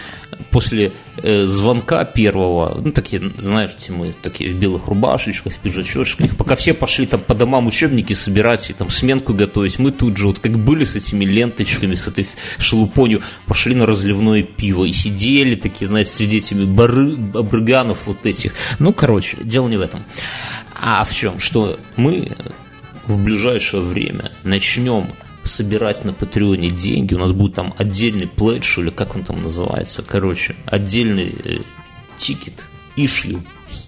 после э, звонка первого, ну, такие, знаешь, мы такие в белых рубашечках, в пиджачочках, пока все пошли там по домам учебники собирать и там сменку готовить, мы тут же вот как были с этими ленточками, с этой шелупонью, пошли на разливное пиво и сидели такие, знаете, среди этими бары, обрыганов вот этих. Ну, короче, дело не в этом. А в чем? Что мы в ближайшее время начнем собирать на Патреоне деньги, у нас будет там отдельный пледж, или как он там называется, короче, отдельный э, тикет, ишью,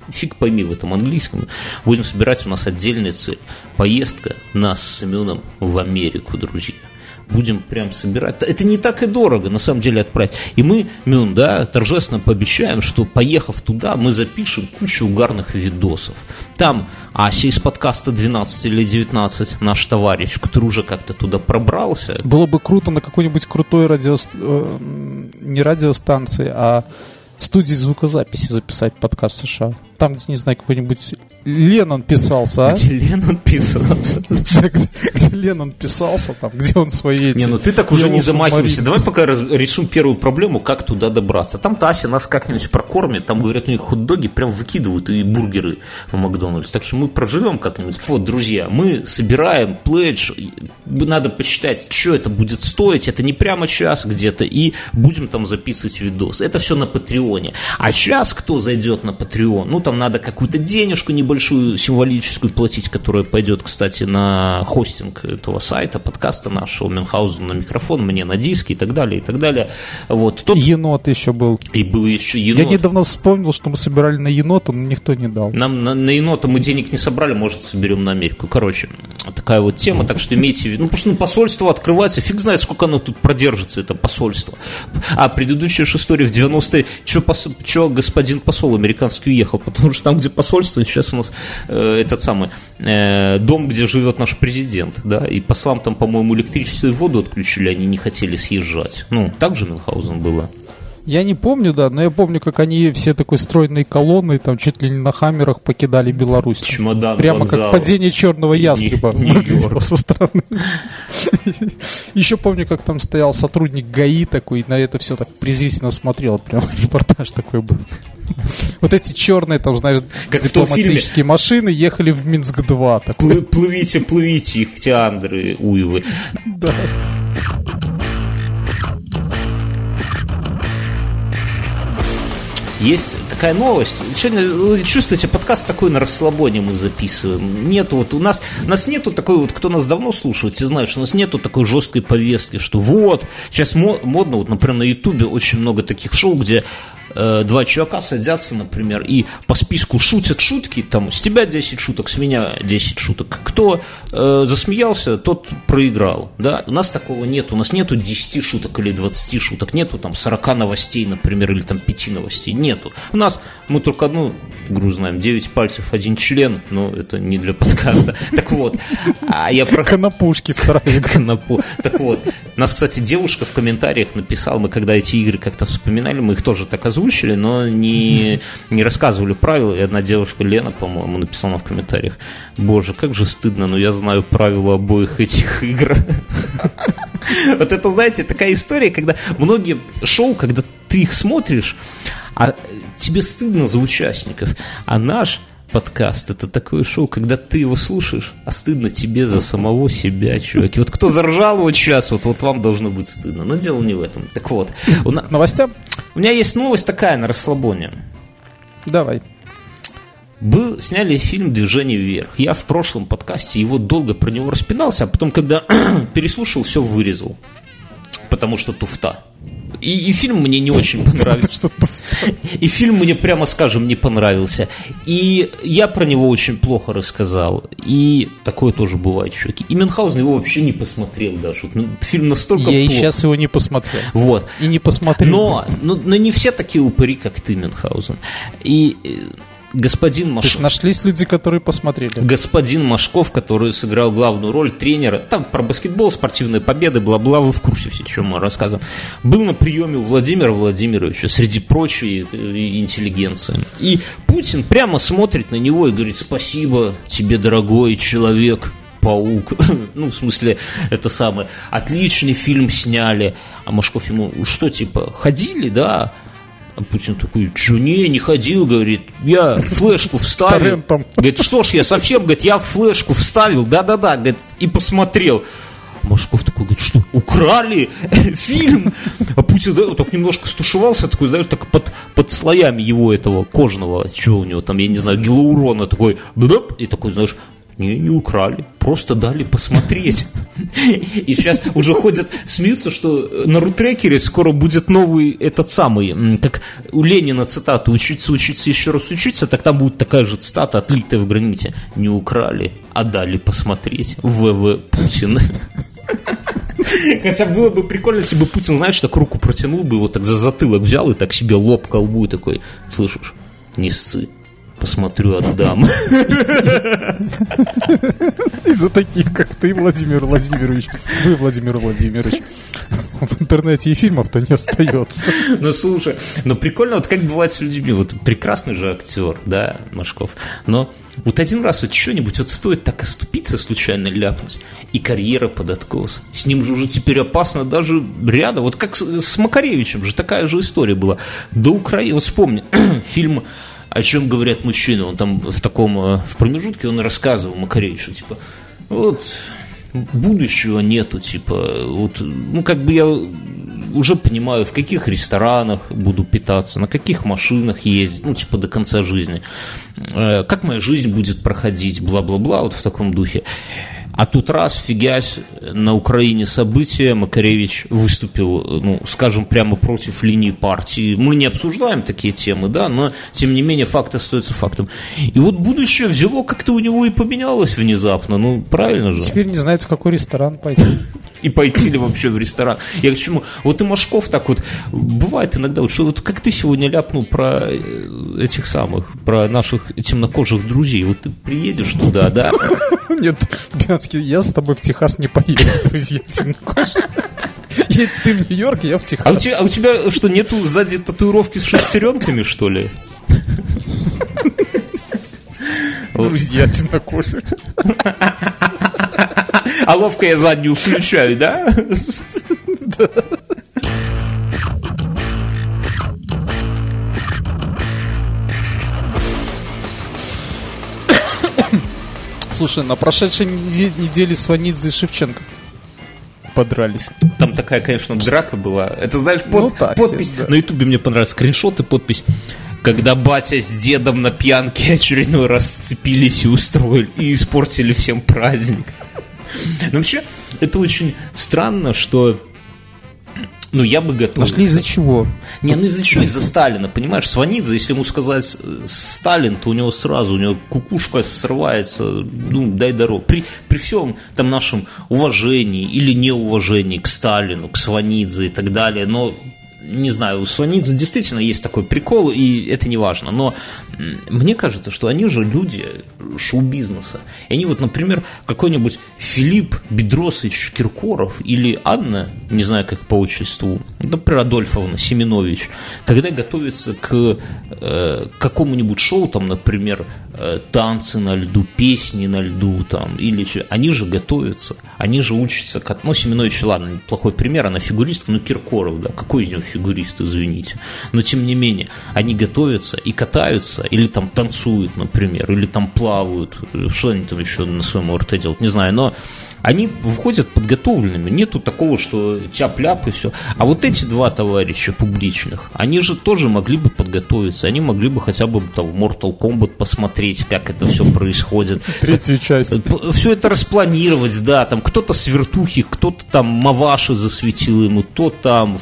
фиг пойми в этом английском, будем собирать у нас отдельная цель. Поездка нас с Семеном в Америку, друзья будем прям собирать. Это не так и дорого, на самом деле, отправить. И мы, Мюн, да, торжественно пообещаем, что, поехав туда, мы запишем кучу угарных видосов. Там Ася из подкаста 12 или 19, наш товарищ, который уже как-то туда пробрался. Было бы круто на какой-нибудь крутой радио... Э, не радиостанции, а студии звукозаписи записать подкаст США. Там, не знаю, какой-нибудь Леннон писался, а? Где Леннон писался? Где Леннон писался, там, где он свои. Не, ну ты так уже не замахивайся. Давай пока решим первую проблему, как туда добраться. Там Тася нас как-нибудь прокормит, там, говорят, у них хот-доги прям выкидывают и бургеры в Макдональдс. Так что мы проживем как-нибудь. Вот, друзья, мы собираем пледж, надо посчитать, что это будет стоить. Это не прямо час где-то, и будем там записывать видос. Это все на Патреоне. А сейчас кто зайдет на Патреон? Ну, там надо какую-то денежку небольшую небольшую символическую платить, которая пойдет, кстати, на хостинг этого сайта, подкаста нашего, Мюнхгаузен на микрофон, мне на диски и так далее, и так далее. Вот. Тот... Енот еще был. И был еще енот. Я недавно вспомнил, что мы собирали на енота, но никто не дал. Нам на, на енота мы денег не собрали, может, соберем на Америку. Короче, такая вот тема, так что имейте в виду. Ну, потому что ну, посольство открывается, фиг знает, сколько оно тут продержится, это посольство. А предыдущая же история в 90-е, что пос... господин посол американский уехал, потому что там, где посольство, сейчас у нас э, этот самый э, дом, где живет наш президент, да, и послам там, по-моему, электричество и воду отключили, они не хотели съезжать. Ну, так же Мюнхгаузен было. Я не помню, да, но я помню, как они все такой стройной колонной, там чуть ли не на хаммерах покидали Беларусь. Чемодан Прямо вокзал. как падение черного ястреба выглядело со стороны. Еще помню, как там стоял сотрудник ГАИ такой, на это все так презрительно смотрел. Прям репортаж такой был. Вот эти черные, там, знаешь, как дипломатические машины ехали в Минск-2. Плывите, плывите их, Теандры, Уевы. Да. Есть такая новость. Сегодня, вы чувствуете, подкаст такой на расслабоне мы записываем. Нету вот у нас, у нас нету такой вот, кто нас давно слушает, те знают, что у нас нету такой жесткой повестки, что вот, сейчас модно, вот, например, на Ютубе очень много таких шоу, где э, два чувака садятся, например, и по списку шутят шутки, там, с тебя 10 шуток, с меня 10 шуток. Кто э, засмеялся, тот проиграл, да? У нас такого нет, у нас нету 10 шуток или 20 шуток, нету там 40 новостей, например, или там 5 новостей, нету. У нас, мы только одну игру знаем, 9 пальцев, один член, но это не для подкаста. Так вот, а я про... Конопушки вторая Конопу. Так вот, нас, кстати, девушка в комментариях написала, мы когда эти игры как-то вспоминали, мы их тоже так озвучили, но не, не рассказывали правила. И одна девушка, Лена, по-моему, написала в комментариях, боже, как же стыдно, но я знаю правила обоих этих игр. Вот это, знаете, такая история, когда многие шоу, когда ты их смотришь, а тебе стыдно за участников, а наш подкаст. Это такое шоу, когда ты его слушаешь, а стыдно тебе за самого себя, чуваки. Вот кто заржал вот сейчас, вот, вот вам должно быть стыдно. Но дело не в этом. Так вот. У, на... Новостям? У меня есть новость такая на расслабоне. Давай. Был, сняли фильм «Движение вверх». Я в прошлом подкасте его долго про него распинался, а потом, когда переслушал, все вырезал. Потому что туфта. И, и фильм мне не очень понравился. И фильм мне, прямо скажем, не понравился. И я про него очень плохо рассказал. И такое тоже бывает, чуваки. И Мюнхгаузен его вообще не посмотрел даже. Вот, ну, фильм настолько Я плох. и сейчас его не посмотрел. Вот. И не посмотрел. Но, но, но не все такие упыри, как ты, Мюнхгаузен. И э, господин Машков. То есть нашлись люди, которые посмотрели. Господин Машков, который сыграл главную роль тренера, там про баскетбол, спортивные победы, бла-бла, вы в курсе все, чем мы рассказываем, был на приеме у Владимира Владимировича среди прочей э, интеллигенции. И Путин прямо смотрит на него и говорит, спасибо тебе, дорогой человек, Паук, ну, в смысле, это самое, отличный фильм сняли, а Машков ему, что, типа, ходили, да, а Путин такой, что не, не ходил, говорит, я флешку вставил. Говорит, что ж, я совсем, говорит, я флешку вставил, да-да-да, говорит, и посмотрел. Машков такой говорит, что украли фильм. А Путин да, так немножко стушевался, такой, знаешь, так под, под слоями его этого кожного, чего у него там, я не знаю, гелоурона такой, и такой, знаешь, не, не украли, просто дали посмотреть. И сейчас уже ходят, смеются, что на рутрекере скоро будет новый этот самый, как у Ленина цитата «учиться, учиться, еще раз учиться», так там будет такая же цитата, отлитая в граните. Не украли, а дали посмотреть. ВВ Путин. Хотя было бы прикольно, если бы Путин, знаешь, так руку протянул бы, его так за затылок взял и так себе лоб колбу и такой, слышишь, не сцы, посмотрю, отдам. Из-за таких, как ты, Владимир Владимирович, вы, Владимир Владимирович, в интернете и фильмов-то не остается. Ну, слушай, ну прикольно, вот как бывает с людьми, вот прекрасный же актер, да, Машков, но вот один раз вот что-нибудь вот стоит так оступиться, случайно ляпнуть, и карьера под откос. С ним же уже теперь опасно даже рядом, вот как с, с Макаревичем же такая же история была. До Украины, вот вспомни, фильм о чем говорят мужчины. Он там в таком, э, в промежутке он рассказывал Макаревичу, типа, вот, будущего нету, типа, вот, ну, как бы я уже понимаю, в каких ресторанах буду питаться, на каких машинах ездить, ну, типа, до конца жизни, э, как моя жизнь будет проходить, бла-бла-бла, вот в таком духе. А тут раз, фигясь, на Украине события, Макаревич выступил, ну, скажем, прямо против линии партии. Мы не обсуждаем такие темы, да, но, тем не менее, факт остается фактом. И вот будущее взяло как-то у него и поменялось внезапно, ну, правильно же? Теперь не знает, в какой ресторан пойти. И пойти ли вообще в ресторан. Я к чему? Вот и Машков так вот, бывает иногда, вот, что вот как ты сегодня ляпнул про э, этих самых, про наших темнокожих друзей. Вот ты приедешь туда, да? Нет, Бянский, я с тобой в Техас не поеду, друзья темнокожие. Ты в Нью-Йорк, я в Техас. А у, тебя, а у тебя что, нету сзади татуировки с шестеренками, что ли? Друзья темнокожие. А ловко я заднюю включаю, да? Слушай, на прошедшей неделе Сванидзе и Шевченко подрались. Там такая, конечно, драка была. Это, знаешь, под, ну, так подпись. Себе, да. На ютубе мне понравилось скриншот и подпись. Когда батя с дедом на пьянке очередной раз сцепились и устроили, и испортили всем праздник. Но вообще, это очень странно, что ну, я бы готов. Нашли из-за чего? Не, ну из-за чего? Из-за Сталина, понимаешь? Сванидзе, если ему сказать Сталин, то у него сразу, у него кукушка срывается, ну, дай дорогу. При, при всем там нашем уважении или неуважении к Сталину, к Сванидзе и так далее, но не знаю, у Сванидзе действительно есть такой прикол, и это не важно. Но мне кажется, что они же люди шоу-бизнеса. И они вот, например, какой-нибудь Филипп Бедросович Киркоров или Анна, не знаю, как по отчеству, например, Адольфовна Семенович, когда готовятся к э, какому-нибудь шоу, там, например, э, танцы на льду, песни на льду, там, или они же готовятся, они же учатся, ну, Семенович, ладно, плохой пример, она фигуристка, но Киркоров, да, какой из него фигурист, извините. Но, тем не менее, они готовятся и катаются, или там танцуют, например, или там плавают, что они там еще на своем РТ делают, не знаю, но они выходят подготовленными. Нету такого, что тяп-ляп и все. А вот эти два товарища публичных, они же тоже могли бы подготовиться. Они могли бы хотя бы там в Mortal Kombat посмотреть, как это все происходит. Третью часть. Все это распланировать, да. Там кто-то с вертухи, кто-то там Маваши засветил ему, то там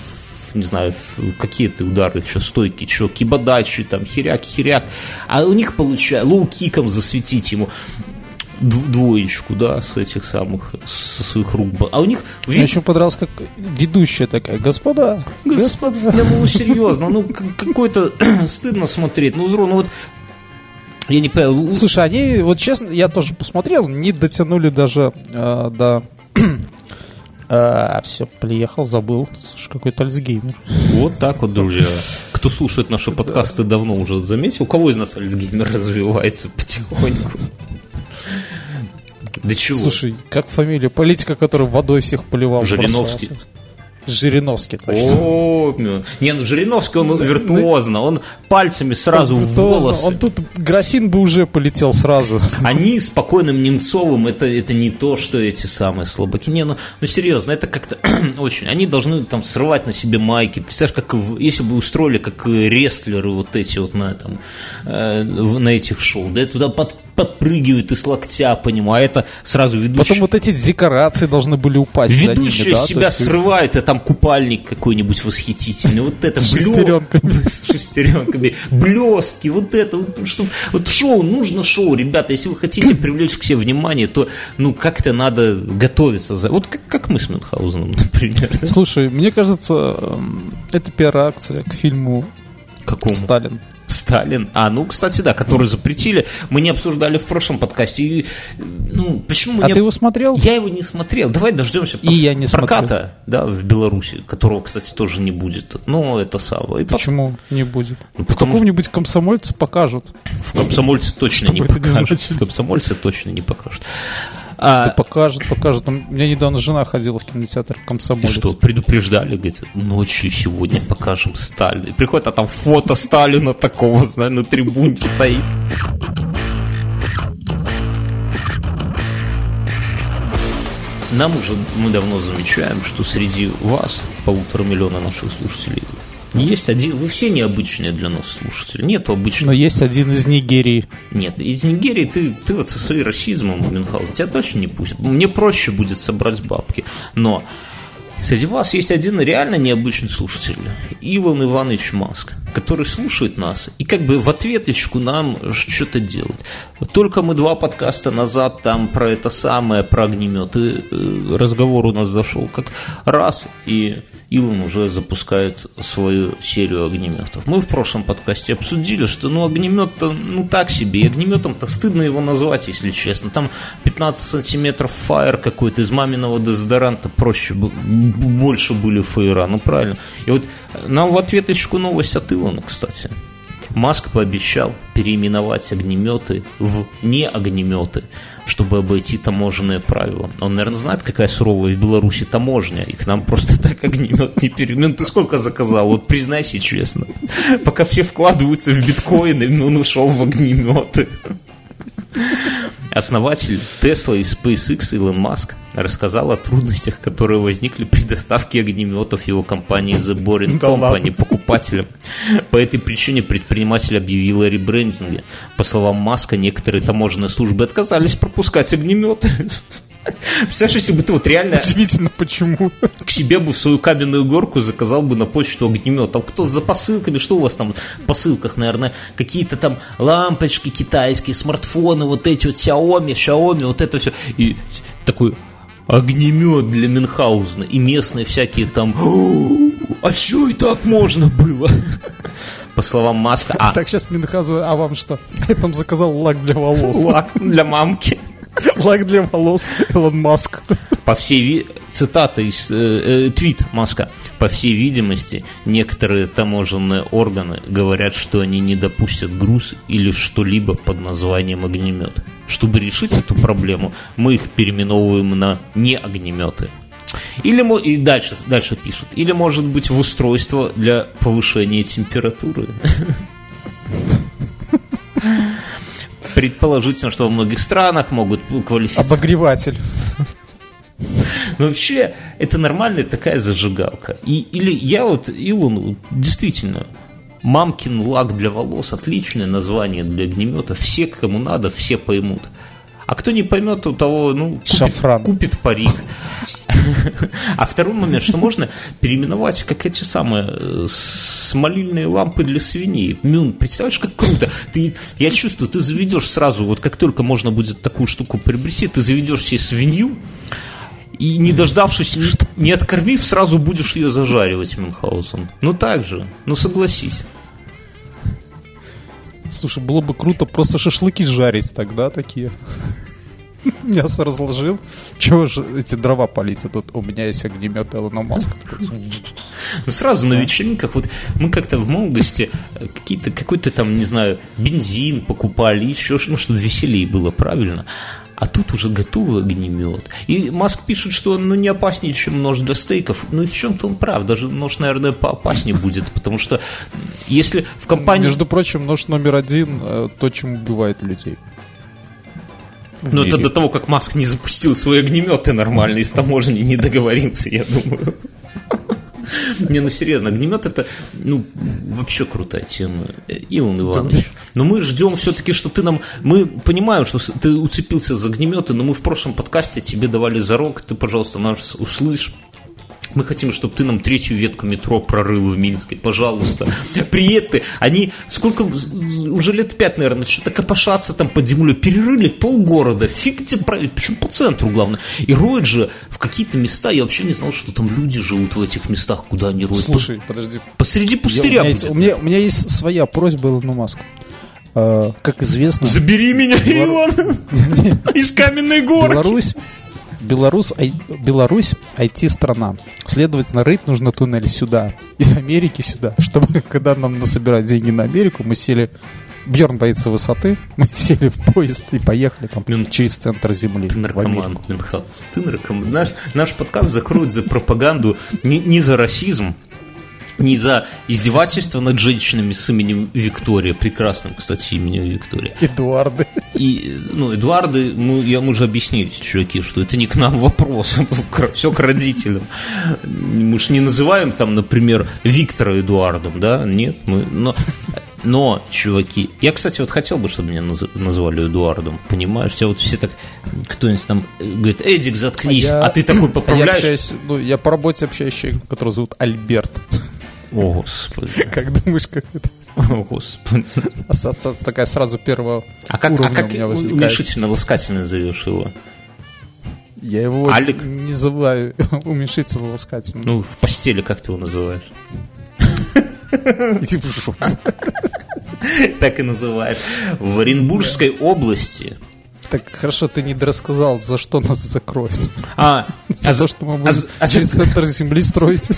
не знаю, какие-то удары еще стойки, что, кибадачи, там, херяк-херяк, а у них получается, лоу-киком засветить ему двоечку, да, с этих самых, со своих рук. А у них... Мне еще понравилось, как ведущая такая, господа, господа. Я ну серьезно, ну какой-то стыдно смотреть, ну, ну вот я не понял. Слушай, они, вот честно, я тоже посмотрел, не дотянули даже э, до... А, все, приехал, забыл. Слушай, какой-то альцгеймер. Вот так вот, друзья. Кто слушает наши подкасты, давно уже заметил. У кого из нас альцгеймер развивается потихоньку? Да чего? Слушай, как фамилия? Политика, который водой всех поливал. Жириновский. Бросался. Жириновский, точно. О, не, ну Жириновский, он виртуозно, он пальцами сразу в волосы. Он тут, графин бы уже полетел сразу. Они спокойным Немцовым, это, это не то, что эти самые слабаки. Не, ну, ну серьезно, это как-то очень. Они должны там срывать на себе майки. Представляешь, как если бы устроили, как рестлеры вот эти вот на, там, э, на этих шоу, да, туда под подпрыгивает и с локтя по нему, а это сразу ведущий... Потом вот эти декорации должны были упасть Ведущий да? себя есть... срывает, а там купальник какой-нибудь восхитительный, вот это... С шестеренками. С шестеренками. Блестки, вот это. Вот, что, вот шоу, нужно шоу, ребята, если вы хотите привлечь к себе внимание, то, ну, как-то надо готовиться. За... Вот как, как мы с Мюнхгаузеном, например. Слушай, мне кажется, эм, это пиар-акция к фильму Какому? Сталин. Сталин. А, ну, кстати, да, который запретили. Мы не обсуждали в прошлом подкасте. И, ну, почему а не... ты его смотрел? Я его не смотрел. Давай дождемся и я не проката, да, в Беларуси, которого, кстати, тоже не будет. Ну, это самое. Почему пот... не будет? Ну, в каком-нибудь комсомольце покажут. В комсомольце точно не покажут. В комсомольце точно не покажут. А... Да покажет, покажет. У меня недавно жена ходила в кинотеатр Комсомолец. И что, предупреждали, говорит, ночью сегодня покажем Сталина. И приходит, а там фото Сталина такого, знаю, на трибуне стоит. Нам уже, мы давно замечаем, что среди вас, полутора миллиона наших слушателей, есть один, вы все необычные для нас слушатели. Нет обычных. Но есть один из Нигерии. Нет, из Нигерии ты, ты вот со своим расизмом, Мюнхгаузен, тебя точно не пустят. Мне проще будет собрать бабки. Но Среди вас есть один реально необычный слушатель, Илон Иванович Маск, который слушает нас и как бы в ответочку нам что-то делает. Только мы два подкаста назад там про это самое, про огнеметы, э, разговор у нас зашел как раз, и Илон уже запускает свою серию огнеметов. Мы в прошлом подкасте обсудили, что ну огнемет-то ну так себе, и огнеметом-то стыдно его назвать, если честно. Там 15 сантиметров фаер какой-то из маминого дезодоранта проще, больше были фаера, ну правильно. И вот нам в ответочку новость от Илона, кстати. Маск пообещал переименовать огнеметы в не огнеметы, чтобы обойти таможенные правила. Он, наверное, знает, какая суровая в Беларуси таможня, и к нам просто так огнемет не переименует. Ты сколько заказал? Вот признайся честно. Пока все вкладываются в биткоины, он ушел в огнеметы. Основатель Tesla и SpaceX Илон Маск рассказал о трудностях, которые возникли при доставке огнеметов его компании The Boring Company покупателям. По этой причине предприниматель объявил о ребрендинге. По словам Маска, некоторые таможенные службы отказались пропускать огнеметы. Представляешь, если бы ты вот реально... Удивительно, почему? К себе бы в свою каменную горку заказал бы на почту огнемет. Там кто за посылками, что у вас там в посылках, наверное, какие-то там лампочки китайские, смартфоны, вот эти вот Xiaomi, Xiaomi, вот это все. И такой огнемет для Мюнхгаузена и местные всякие там А что и так можно было? По словам Маска. А, Так, сейчас Минхазу, а вам что? Я там заказал лак для волос. лак для мамки. Лак для волос Илон Маск. По всей ви... цитата из э, э, твит Маска. По всей видимости, некоторые таможенные органы говорят, что они не допустят груз или что-либо под названием огнемет. Чтобы решить эту проблему, мы их переименовываем на не огнеметы. Или и дальше, дальше пишут. Или может быть в устройство для повышения температуры. Предположительно, что во многих странах могут квалифицировать Обогреватель. но вообще, это нормальная такая зажигалка. И, или я вот, Илону, действительно, мамкин лак для волос, отличное название для огнемета. Все, кому надо, все поймут. А кто не поймет, у того, ну, купит, Шафран. купит парик. А второй момент, что можно переименовать, как эти самые э, смолильные лампы для свиней. Мюн, представляешь, как круто. Ты, я чувствую, ты заведешь сразу, вот как только можно будет такую штуку приобрести, ты заведешь себе свинью, и не дождавшись, не, не откормив, сразу будешь ее зажаривать, Мюнхгаузен. Ну так же, ну согласись. Слушай, было бы круто просто шашлыки жарить тогда такие. Мясо разложил. Чего же эти дрова полить? А тут у меня есть огнемет Илона Маска. Ну, сразу на вечеринках, вот мы как-то в молодости э, какие-то, какой-то там, не знаю, бензин покупали, еще ну, чтобы веселее было, правильно? А тут уже готовый огнемет. И Маск пишет, что он ну, не опаснее, чем нож для стейков. Ну и в чем-то он прав. Даже нож, наверное, поопаснее будет. Потому что если в компании... Между прочим, нож номер один э, то, чем убивает людей. Ну, это до того, как Маск не запустил свои огнеметы нормально, и с таможней не договорился, я думаю. Не, ну серьезно, огнемет это, ну, вообще крутая тема. Илон Иванович. Но мы ждем все-таки, что ты нам... Мы понимаем, что ты уцепился за огнеметы, но мы в прошлом подкасте тебе давали зарок, ты, пожалуйста, нас услышь. Мы хотим, чтобы ты нам третью ветку метро прорыл в Минске, пожалуйста. Приеты, они сколько, уже лет пять, наверное, что-то копошатся там под землей, перерыли полгорода, фиг тебе править, причем по центру, главное. И роют же в какие-то места, я вообще не знал, что там люди живут в этих местах, куда они роют. Слушай, подожди. Посреди Я- пустыря у, меня есть, у, меня, у меня есть своя просьба Илону Маску. Э, как известно, Забери меня, Илон, из каменной горы. Беларусь, Беларусь, ай- Беларусь IT-страна. Следовательно, рыть нужно туннель сюда, из Америки сюда, чтобы, когда нам насобирать деньги на Америку, мы сели... Бьерн боится высоты, мы сели в поезд и поехали там Мюн- через центр земли. Ты наркоман. Мюнхгаус. Ты наркоман. Наш, наш подкаст закроют за пропаганду не, не за расизм, не за издевательство над женщинами с именем Виктория, прекрасным, кстати, именем Виктория. Эдуарды. И, ну, Эдуарды, мы, я, мы же объяснили, чуваки, что это не к нам вопрос, все к родителям. Мы же не называем там, например, Виктора Эдуардом, да? Нет, мы, но, но, чуваки, я, кстати, вот хотел бы, чтобы меня наз- назвали Эдуардом, понимаешь? Тебя вот все так, кто-нибудь там э, говорит, Эдик, заткнись, Я- а ты такой Я, поправляешь. общаюсь, ну, я по работе общаюсь с человеком, которого зовут Альберт. О, Господи, Как думаешь, как это? о, Господи. Ассоциация такая сразу первого А как, а уровня как у меня возникает. уменьшительно-ласкательно зовешь его? Я его Алик? не называю уменьшительно ласкательно. Ну, в постели как ты его называешь? И типа, что? так и называют. В Оренбургской области. Так хорошо, ты не рассказал, за что нас закроют. А, За а то, что мы а будем а через центр земли строить.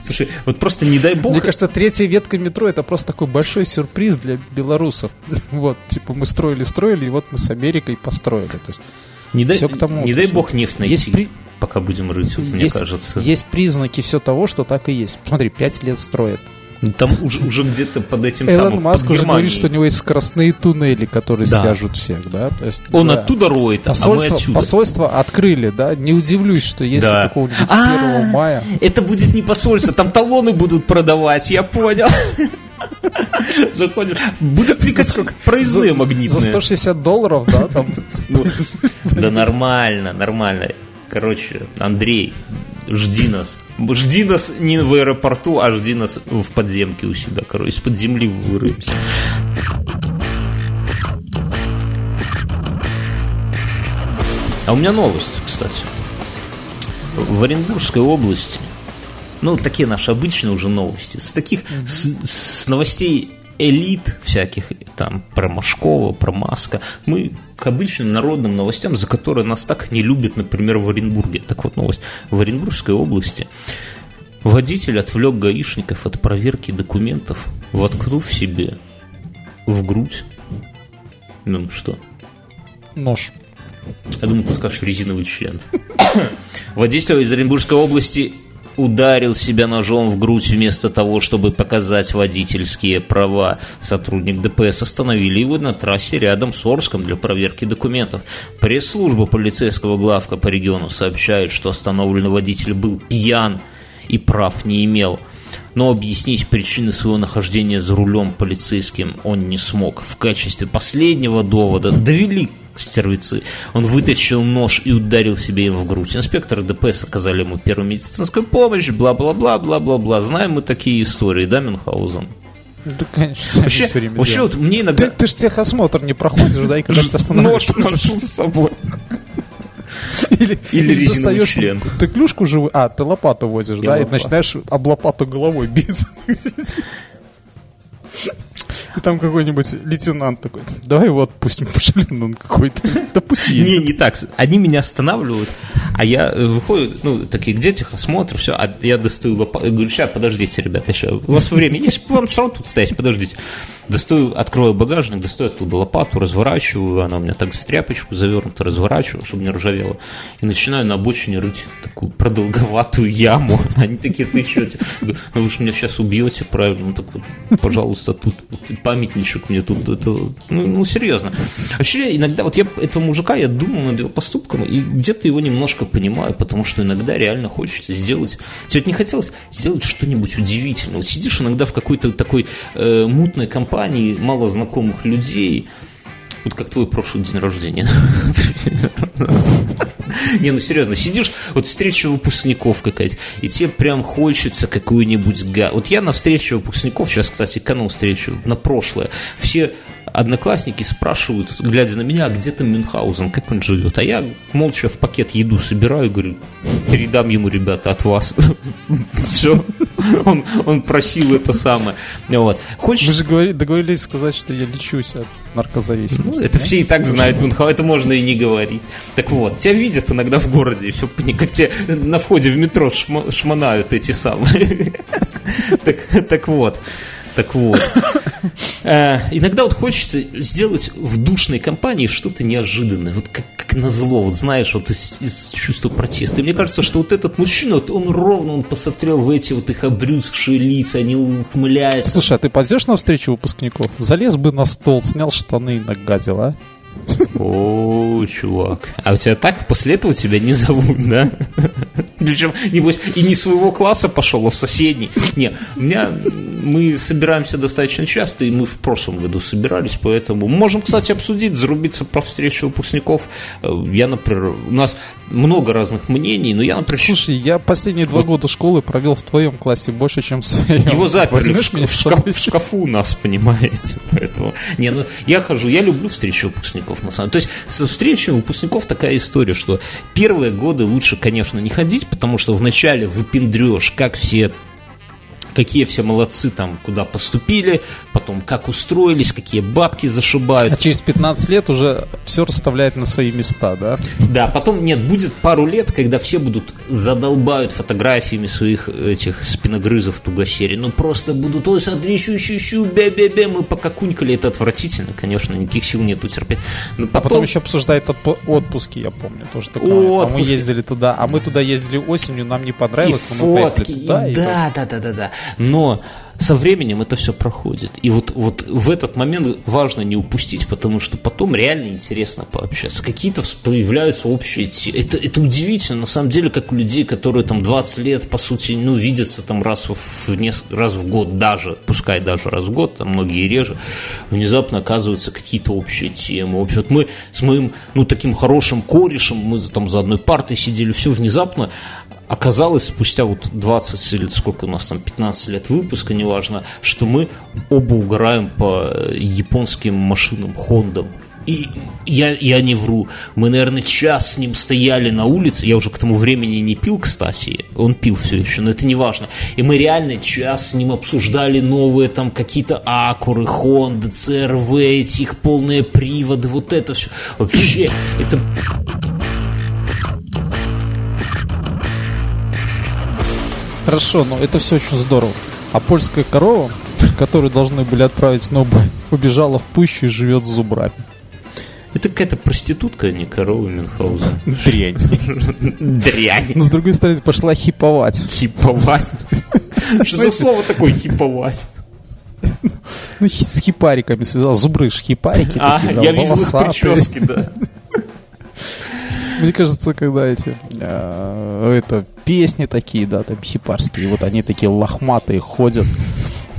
Слушай, вот просто не дай бог. Мне кажется, третья ветка метро это просто такой большой сюрприз для белорусов. Вот, типа мы строили, строили, и вот мы с Америкой построили. То есть не дай, всё к тому, не дай бог нефть найти, Есть при- пока будем рыть, вот мне есть, кажется. есть признаки все того, что так и есть. Смотри, пять лет строят. Там уже, уже где-то под этим Элон самым, Маск уже говорит, что у него есть скоростные туннели, которые Да. свяжут всех, да? То есть, Он да. оттуда роет, а мы Посольство, отсюда. посольство открыли, да? Не удивлюсь, что если Да. какого-нибудь А, 1 мая... Это будет не посольство, там талоны будут продавать, я понял. Заходишь, будут двигать проездные магнитные. за 160 долларов, да, там... Ну, да нормально, нормально. Короче, Андрей, жди нас. Жди нас не в аэропорту, а жди нас в подземке у себя. Короче, из-под земли вырвемся. А у меня новость, кстати. В Оренбургской области ну, такие наши обычные уже новости. С таких, с, с новостей элит всяких, там, про Машкова, про Маска, мы к обычным народным новостям, за которые нас так не любят, например, в Оренбурге. Так вот, новость. В Оренбургской области водитель отвлек гаишников от проверки документов, воткнув себе в грудь, ну что? Нож. Я думаю, ты скажешь резиновый член. Водитель из Оренбургской области ударил себя ножом в грудь вместо того, чтобы показать водительские права. Сотрудник ДПС остановили его на трассе рядом с Орском для проверки документов. Пресс-служба полицейского главка по региону сообщает, что остановленный водитель был пьян и прав не имел. Но объяснить причины своего нахождения за рулем полицейским он не смог. В качестве последнего довода довели стервицы. Он вытащил нож и ударил себе его в грудь. Инспекторы ДПС оказали ему первую медицинскую помощь, бла-бла-бла, бла-бла-бла. Знаем мы такие истории, да, Мюнхгаузен? Да, конечно, Вообще, время вообще вот мне иногда... Ты, ты же техосмотр не проходишь, да, и когда тебя Нож останавливаешь. ношу с собой. Или, Или резиновый достаешь член. Ты клюшку живую, а, ты лопату возишь, Я да, и лопату. начинаешь об лопату головой биться. И там какой-нибудь лейтенант такой, давай его отпустим, пошлем он какой-то. Да пусть Не, не так. Они меня останавливают, а я э, выходит, ну, такие, где техосмотр, все, а я достаю лопату, говорю, сейчас, подождите, ребята, еще, у вас время есть, вам все равно тут стоять, подождите. Достаю, открою багажник, достаю оттуда лопату, разворачиваю, она у меня так в тряпочку завернута, разворачиваю, чтобы не ржавело, и начинаю на обочине рыть такую продолговатую яму. Они такие, ты что? Ну, вы же меня сейчас убьете, правильно? Ну, так вот, пожалуйста, тут вот памятничек мне тут, это, ну, ну, серьезно. Вообще, иногда, вот я этого мужика, я думаю над его поступком, и где-то его немножко понимаю, потому что иногда реально хочется сделать, тебе вот не хотелось сделать что-нибудь удивительное. Вот сидишь иногда в какой-то такой э, мутной компании, мало знакомых людей, вот как твой прошлый день рождения. Не, ну серьезно, сидишь, вот встреча выпускников какая-то, и тебе прям хочется какую-нибудь га... Вот я на встрече выпускников, сейчас, кстати, канал встречу, на прошлое, все одноклассники спрашивают, глядя на меня, а где там Мюнхгаузен, как он живет? А я молча в пакет еду собираю, говорю, передам ему, ребята, от вас. Все. Он, он просил это самое. Вот. Мы Хочешь же говори- договорились сказать, что я лечусь от наркозависимости. ну, это все и так знают, Мюнхгаузен, это можно и не говорить. Так вот, тебя видят иногда в городе, все, как тебе на входе в метро шма- шмонают эти самые. Так, так вот, так вот. Э, Иногда вот хочется сделать в душной компании что-то неожиданное, вот как, как назло, вот знаешь, вот из, из чувства протеста. И мне кажется, что вот этот мужчина, вот он ровно, он посмотрел в эти вот их обрюзгшие лица, они ухмыляются. Слушай, а ты пойдешь на встречу выпускников? Залез бы на стол, снял штаны и нагадил, а? О, чувак. А у тебя так после этого тебя не зовут, да? Причем, небось, и не своего класса пошел, а в соседний. Не, у меня мы собираемся достаточно часто, и мы в прошлом году собирались, поэтому можем, кстати, обсудить, зарубиться про встречу выпускников. Э, Я, например, у нас много разных мнений, но я, например, Слушай, я последние два года школы провел в твоем классе больше, чем в своем. Его заперли в, в шкаф- в шкафу у нас, понимаете, поэтому... Не, ну, я хожу, я люблю встречи выпускников, на самом деле. То есть, со встречи выпускников такая история, что первые годы лучше, конечно, не ходить, потому что вначале выпендрешь, как все какие все молодцы там, куда поступили, потом как устроились, какие бабки зашибают. А через 15 лет уже все расставляет на свои места, да? Да, потом нет, будет пару лет, когда все будут задолбают фотографиями своих этих спиногрызов тугосерий. Ну просто будут, ой, смотри, щу щу щу бе бе бе мы пока кунькали, это отвратительно, конечно, никаких сил нету терпеть. Но А потом еще обсуждают отпу- отпуски, я помню, тоже такое. А мы Отпуски. ездили туда, а мы туда ездили осенью, нам не и понравилось, но мы поехали и туда. и да, да, да, да, да. Но со временем это все проходит. И вот, вот в этот момент важно не упустить, потому что потом реально интересно пообщаться. Какие-то появляются общие темы. Это, это удивительно, на самом деле, как у людей, которые там 20 лет, по сути, ну, видятся там раз в, в неск- раз в год даже, пускай даже раз в год, там многие реже, внезапно оказываются какие-то общие темы. В общем, вот мы с моим, ну, таким хорошим корешем, мы там за одной партой сидели, все внезапно оказалось спустя вот 20 или сколько у нас там, 15 лет выпуска, неважно, что мы оба угораем по японским машинам, Хондам. И я, я не вру. Мы, наверное, час с ним стояли на улице. Я уже к тому времени не пил, кстати. Он пил все еще, но это не важно. И мы реально час с ним обсуждали новые там какие-то Акуры, Хонды, ЦРВ, эти их полные приводы, вот это все. Вообще, это... Хорошо, но это все очень здорово. А польская корова, которую должны были отправить бой, убежала в пущу и живет с зубрами. Это какая-то проститутка, а не корова Мюнхгаузен. Дрянь. Дрянь. Но с другой стороны, пошла хиповать. Хиповать? Что за слово такое хиповать? Ну, с хипариками связал. Зубры ж хипарики А, я видел их прически, да. Мне кажется, когда эти э, это песни такие, да, там хипарские, вот они такие лохматые ходят.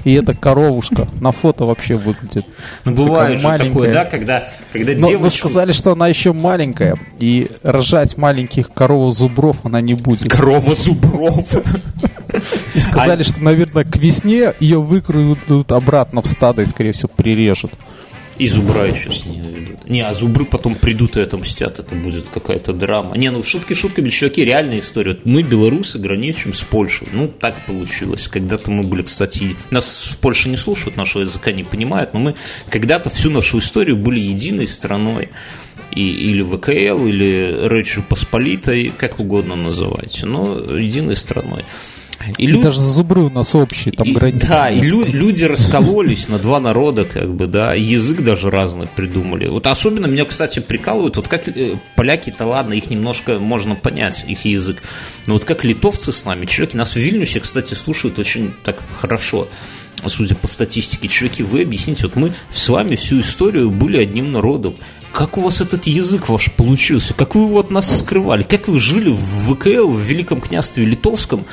И эта коровушка на фото вообще выглядит. Ну, бывает же маленькая. такое, да, когда, когда Но, девочку... сказали, что она еще маленькая, и рожать маленьких коров зубров она не будет. Корова зубров. И сказали, А- что, наверное, к весне ее выкрадут обратно в стадо и, скорее всего, прирежут. И зубра еще с нее ведут. Не, а зубры потом придут и отомстят, это будет какая-то драма. Не, ну шутки шутками, чуваки, реальная история. Мы, белорусы, граничим с Польшей. Ну, так получилось. Когда-то мы были, кстати, нас в Польше не слушают, нашего языка не понимают, но мы когда-то всю нашу историю были единой страной. И, или ВКЛ, или Речью Посполитой, как угодно называйте, но единой страной. И И люди- даже зубры у нас общие, там и- границы. Да, и лю- люди раскололись на два народа, как бы, да, язык даже разный придумали. Вот особенно меня, кстати, прикалывают, вот как э, поляки-то, ладно, их немножко можно понять, их язык, но вот как литовцы с нами, чуваки, нас в Вильнюсе, кстати, слушают очень так хорошо, судя по статистике. Чуваки, вы объясните, вот мы с вами всю историю были одним народом. Как у вас этот язык ваш получился? Как вы его от нас скрывали? Как вы жили в ВКЛ, в Великом княжестве Литовском,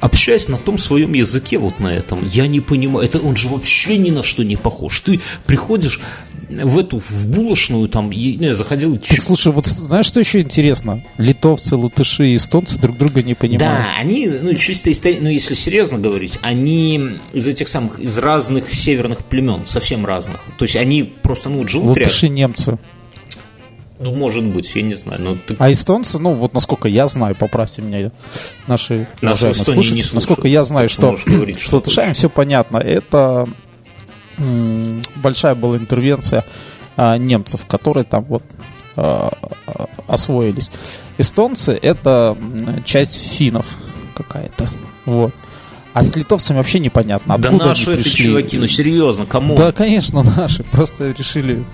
общаясь на том своем языке, вот на этом? Я не понимаю. Это он же вообще ни на что не похож. Ты приходишь в эту, в булочную, там, и- не, заходил... Так, слушай, вот знаешь, что еще интересно? Литовцы, латыши и эстонцы друг друга не понимают. Да, они, ну, чисто истори- ну, если серьезно говорить, они из этих самых, из разных северных племен, совсем разных. То есть они просто, ну, вот живут рядом. Латыши немцы. Ну, может быть, я не знаю. Но ты- А эстонцы, ну вот насколько я знаю, поправьте меня, наши Нас уважаемые не слушатели, слушают, насколько я знаю, что говорить, что что латышами все понятно. Это м, большая была интервенция а, немцев, которые там вот а, а, освоились. Эстонцы это часть финнов какая-то. Вот. А с литовцами вообще непонятно, да откуда наши они это пришли. чуваки, ну серьезно, кому? Да, конечно, наши. Просто решили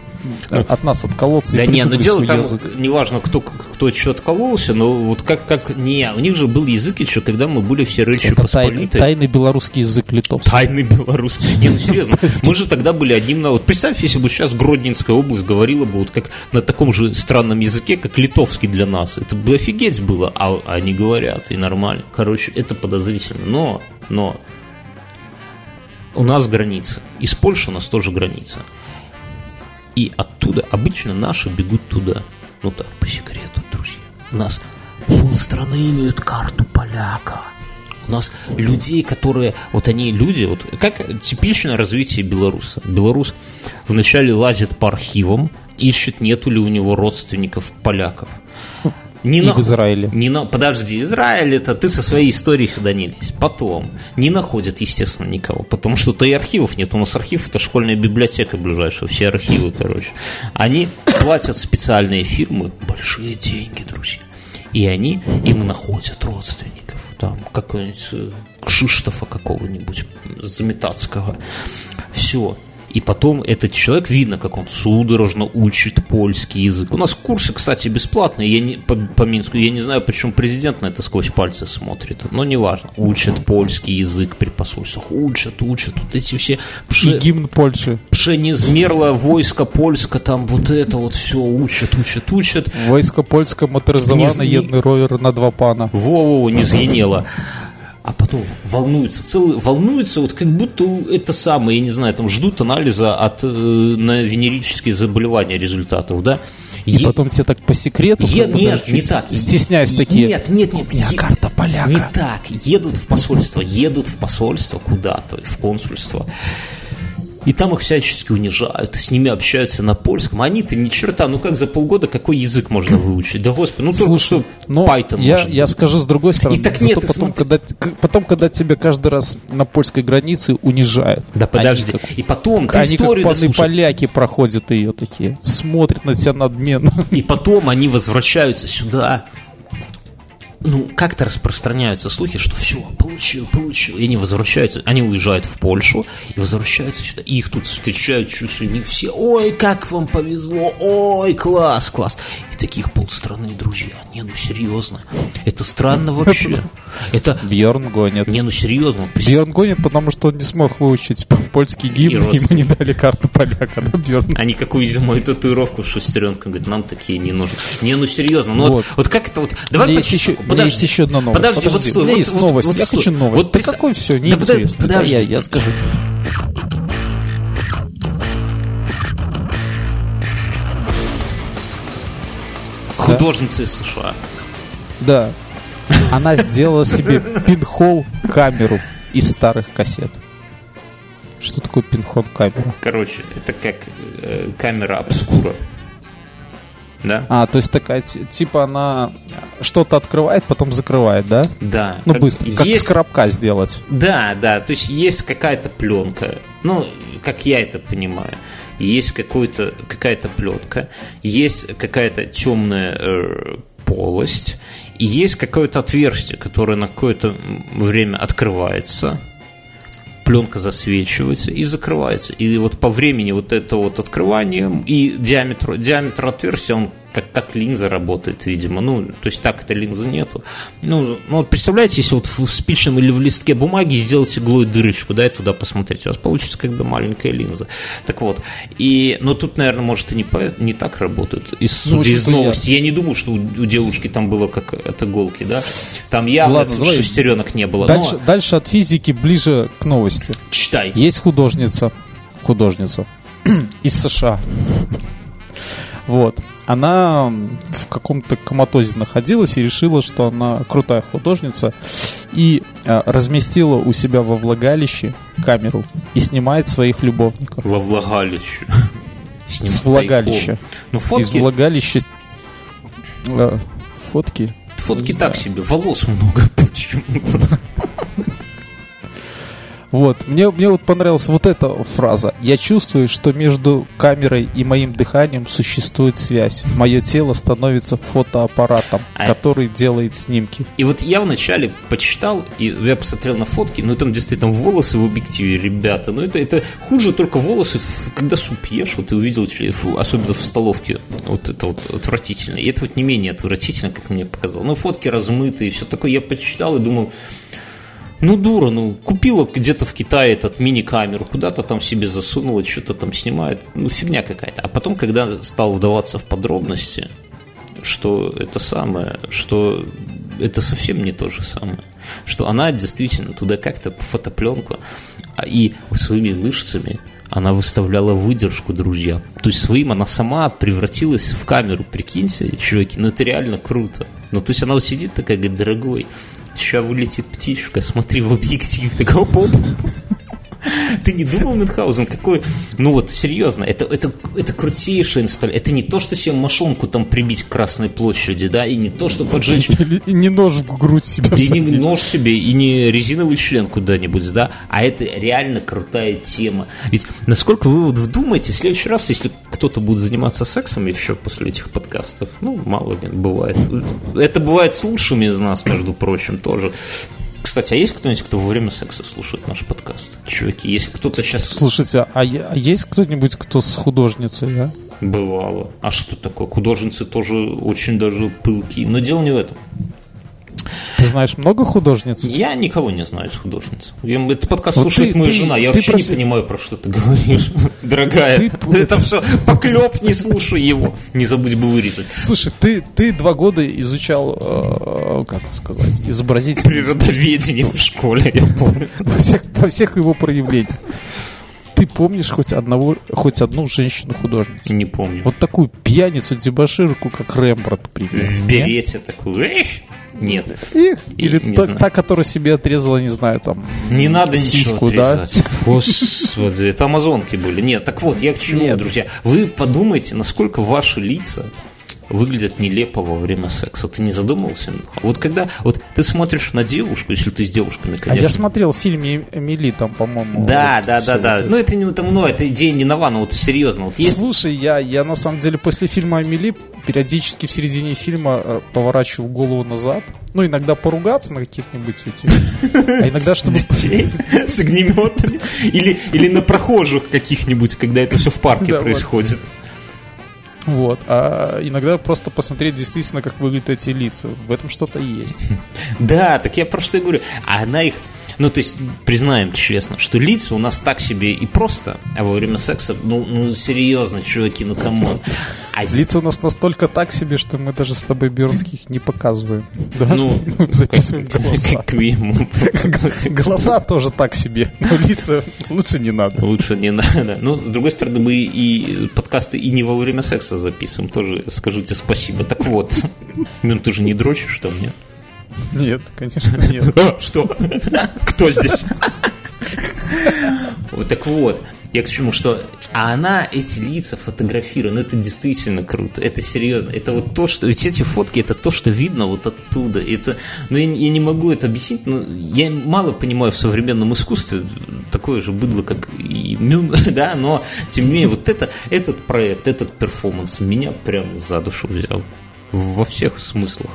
от нас отколоться Да и не, ну придумали дело там, язык. неважно, кто, кто что откололся, но вот как, как, не, у них же был язык еще, когда мы были все Речью Это тайный, тайный белорусский язык литовский. Тайный белорусский. Не, ну серьезно, мы же тогда были одним на... Вот представь, если бы сейчас Гродненская область говорила бы вот как на таком же странном языке, как литовский для нас. Это бы офигеть было, а они говорят, и нормально. Короче, это подозрительно. Но, но, у нас граница. Из Польши у нас тоже граница. И оттуда обычно наши бегут туда. Ну так, по секрету, друзья. У нас полстраны имеют карту поляка. У нас людей, которые, вот они люди, вот как типичное развитие белоруса. Белорус вначале лазит по архивам, ищет, нету ли у него родственников поляков. Не И в нахуй- Израиле. Не на... Подожди, Израиль это ты со своей историей сюда не лезь. Потом не находят, естественно, никого, потому что то и архивов нет. У нас архив это школьная библиотека ближайшая, все архивы, короче. Они платят специальные фирмы большие деньги, друзья. И они им находят родственников. Там какого-нибудь э, Кшиштофа какого-нибудь, Заметацкого. Все. И потом этот человек, видно, как он судорожно учит польский язык. У нас курсы, кстати, бесплатные я не, по, по Минску. Я не знаю, почему президент на это сквозь пальцы смотрит. Но неважно. Учат польский язык при посольствах. Учат, учат. Вот эти все... И пше- гимн Польши. Пшенизмерло войско польско, там вот это вот все учат, учат, учат. Войско польське моторизоване, Ні- єдний ровер на два пана. Во-во-во, не звенело. А потом волнуются, целый, волнуются, вот как будто это самое, я не знаю, там ждут анализа от, э, на венерические заболевания результатов, да? И Е- потом тебе так по секрету, Е- как нет, не так. стесняясь Е- такие. Нет, нет, нет. У меня Е- карта поляка. Не так. Едут в посольство, едут в посольство куда-то, в консульство. И там их всячески унижают, с ними общаются на польском. Они-то ни черта, ну как за полгода какой язык можно выучить? Да господи, ну только Слушай, что но Python я, может я быть. скажу с другой стороны. И так нет, потом, смотри. когда, потом, когда тебя каждый раз на польской границе унижают. Да подожди. Они как, И потом, ты они как историю паны дослушай. поляки проходят ее такие, смотрят на тебя надменно. И потом они возвращаются сюда. Ну, как-то распространяются слухи, что все, получил, получил. И они возвращаются, они уезжают в Польшу и возвращаются сюда. И их тут встречают чуть ли не все. Ой, как вам повезло, ой, класс, класс. И таких полстраны, друзья. Не, ну серьезно. Это странно вообще. Это, Бьерн гонит. не, ну серьезно. Бьерн гонит, потому что он не смог выучить польский гимн, И ему не дали карту поляка, да, Бьерн? Они как увидели мою татуировку с шестеренкой, говорят, нам такие не нужны. Не, ну серьезно, ну вот, Вот. вот как это вот... Давай меня по есть еще, чесноку. у меня есть еще одна новость. Подожди, вот стой. у меня вот- есть вот- новость. вот я стой. хочу новость. Вот да представь- какой все, Да подожди, неинтересно. Да, подожди. я, я скажу. Художница из США. Да. Она сделала себе пинхол камеру из старых кассет. Что такое пинхол камера? Короче, это как э, камера обскура. Да? А, то есть такая, ти- типа она что-то открывает, потом закрывает, да? Да. Ну, Как- быстро. Как с коробка сделать. Да, да, то есть есть какая-то пленка, ну, как я это понимаю, есть какая-то пленка, есть какая-то темная э, полость, и есть какое-то отверстие, которое на какое-то время открывается, пленка засвечивается и закрывается. И вот по времени вот это вот открывание и диаметр, диаметр отверстия, он как, как линза работает, видимо. Ну, то есть так этой линзы нету. Ну, ну вот представляете, если вот в спичном или в листке бумаги сделать иглой дырочку, да, и туда посмотреть, у вас получится как бы маленькая линза. Так вот, и, но тут, наверное, может и не, по- не так работает. Из, Ну, из новости. Я не думаю, что у, у девушки там было как от иголки, да. Там явно Ладно, давай. шестеренок не было. Дальше, Но дальше от физики ближе к новости. читай. Есть художница, художница из США. Вот. Она в каком-то коматозе находилась и решила, что она крутая художница. И а, разместила у себя во влагалище камеру и снимает своих любовников. Во влагалище. С влагалища. Ну, Из фотки, влагалища... э, фотки? фотки не так себе, волос много почему-то. Вот, мне, мне вот понравилась вот эта фраза. Я чувствую, что между камерой и моим дыханием существует связь. Мое тело становится фотоаппаратом, А- который делает снимки. И вот я вначале почитал, и я посмотрел на фотки, ну там действительно волосы в объективе, ребята. Ну это, это хуже только волосы, когда суп ешь, вот ты увидел, особенно в столовке, вот это вот отвратительно. И это вот не менее отвратительно, как мне показалось. Ну фотки размытые, все такое. Я почитал и думал, ну, дура, ну, купила где-то в Китае этот мини-камеру, куда-то там себе засунула, что-то там снимает, ну, фигня какая-то. А потом, когда стал вдаваться в подробности, что это самое, что это совсем не то же самое, что она действительно туда как-то фотопленку, а и своими мышцами она выставляла выдержку, друзья. То есть своим она сама превратилась в камеру, прикиньте, чуваки, ну это реально круто. Ну то есть она вот сидит такая, говорит, дорогой, сейчас вылетит птичка, смотри в объектив, такой оп Ты не думал, Мюнхгаузен, какой... Ну вот, серьезно, это, это, это крутейшая инсталляция. Это не то, что себе мошонку там прибить к Красной площади, да, и не то, что поджечь Или не нож в грудь себя и не нож себе, и не резиновый член куда-нибудь, да, а это реально крутая тема. Ведь насколько вы вот вдумаете, в следующий раз, если кто-то будет заниматься сексом еще после этих подкастов, ну, мало ли, бывает. Это бывает с лучшими из нас, между прочим, тоже. Кстати, а есть кто-нибудь, кто во время секса слушает наш подкаст? Чуваки, если кто-то сейчас Слушайте, а, а есть кто-нибудь, кто с художницей, а? бывало. А что такое? Художницы тоже очень даже пылкие. Но дело не в этом. Ты знаешь много художниц? Я никого не знаю из художниц. Этот подкаст Вот слушает ты- моя ты- жена. Я ты вообще просто- не понимаю, про что ты говоришь, дорогая. Ты- Это все поклеп, не слушай его. Не забудь бы вырезать. Слушай, ты, ты два года изучал, э, как это сказать, изобразительное Природоведение в школе, я помню. во всех, во всех его проявлениях. Ты помнишь хоть одного, хоть одну женщину-художницу? Не помню. Вот такую пьяницу, дебоширку, как Рембрандт, примерно. В берете такую. Эх, Нет. Их. Или не та, знаю. та, которая себе отрезала, не знаю, там... Не надо сиську, ничего да? отрезать. Господи, это амазонки были. Нет, так вот, я к чему, Нет. друзья? Вы подумайте, насколько ваши лица выглядят нелепо во время секса. Ты не задумывался? Вот когда вот ты смотришь на девушку, если ты с девушками, А конечно. я смотрел в фильме Эмили, там, по-моему... Да, вот да, да, да. это. Ну, это не это мной, это идея не нова, но вот серьезно. Вот есть Слушай, я, я на самом деле после фильма Амели периодически в середине фильма э, поворачиваю голову назад. Ну, иногда поругаться на каких-нибудь этих. А иногда, чтобы... с огнеметами или, или на прохожих каких-нибудь, когда это все в парке вот. Вот. А иногда просто посмотреть действительно, как выглядят эти лица. В этом что-то есть. Да, так я про что и говорю. А она их... Ну, то есть, признаем честно, что лица у нас так себе и просто, а во время секса, ну, ну серьезно, чуваки, ну come on. А Лица у нас настолько так себе, что мы даже с тобой Бернских не показываем. Да? ну, записываем как- голоса. как. Голоса тоже так себе, но лица лучше не надо. Лучше не надо. Ну, с другой стороны, мы и подкасты и не во время секса записываем. Тоже скажите спасибо. Так вот, ну ты же не дрочишь там, нет? Нет, конечно, нет. Что? Кто здесь? Вот так вот. Я к чему, что а она эти лица фотографирует, ну это действительно круто, это серьезно, это вот то, что, ведь эти фотки, это то, что видно вот оттуда, это, ну я, я не могу это объяснить, но я мало понимаю в современном искусстве, такое же быдло, как и Мюн, да, но тем не менее, вот это, этот проект, этот перформанс меня прям за душу взял, во всех смыслах.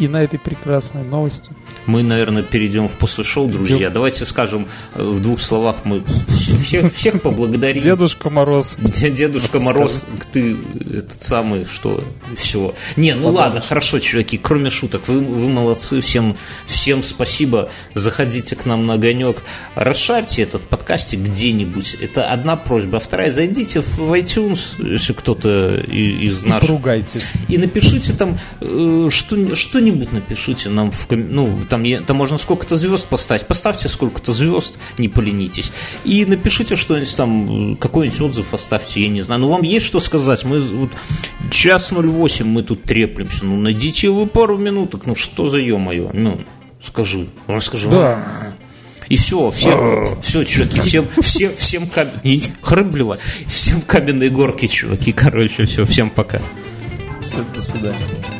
И на этой прекрасной новости. Мы, наверное, перейдем в после шоу, друзья. Дел- Давайте скажем э, в двух словах мы всех, всех поблагодарим. Дедушка Мороз. Де- Дедушка Вот Мороз, ты этот самый, что все. Не, ну ладно, хорошо, чуваки, кроме шуток, вы, вы молодцы, всем, всем спасибо. Заходите к нам на огонек, расшарьте этот подкастик где-нибудь. Это одна просьба. А вторая, зайдите в iTunes, если кто-то и- из И наших поругайтесь. и напишите там э, что, что-нибудь напишите нам в ну там, е- там можно сколько-то звезд поставить. Поставьте сколько-то звезд не поленитесь. И напишите что-нибудь там э, какой-нибудь отзыв оставьте я не знаю. Ну вам есть что сказать? Мы вот час 08 мы тут треплемся. Ну найдите вы пару минуток. Ну что за ё-моё? Ну скажи ну скажи Да. и все, все, все, чуваки, всем, всем, всем каменные, хрыблево, всем каменные горки, чуваки, короче, все, всем пока. Все, до свидания.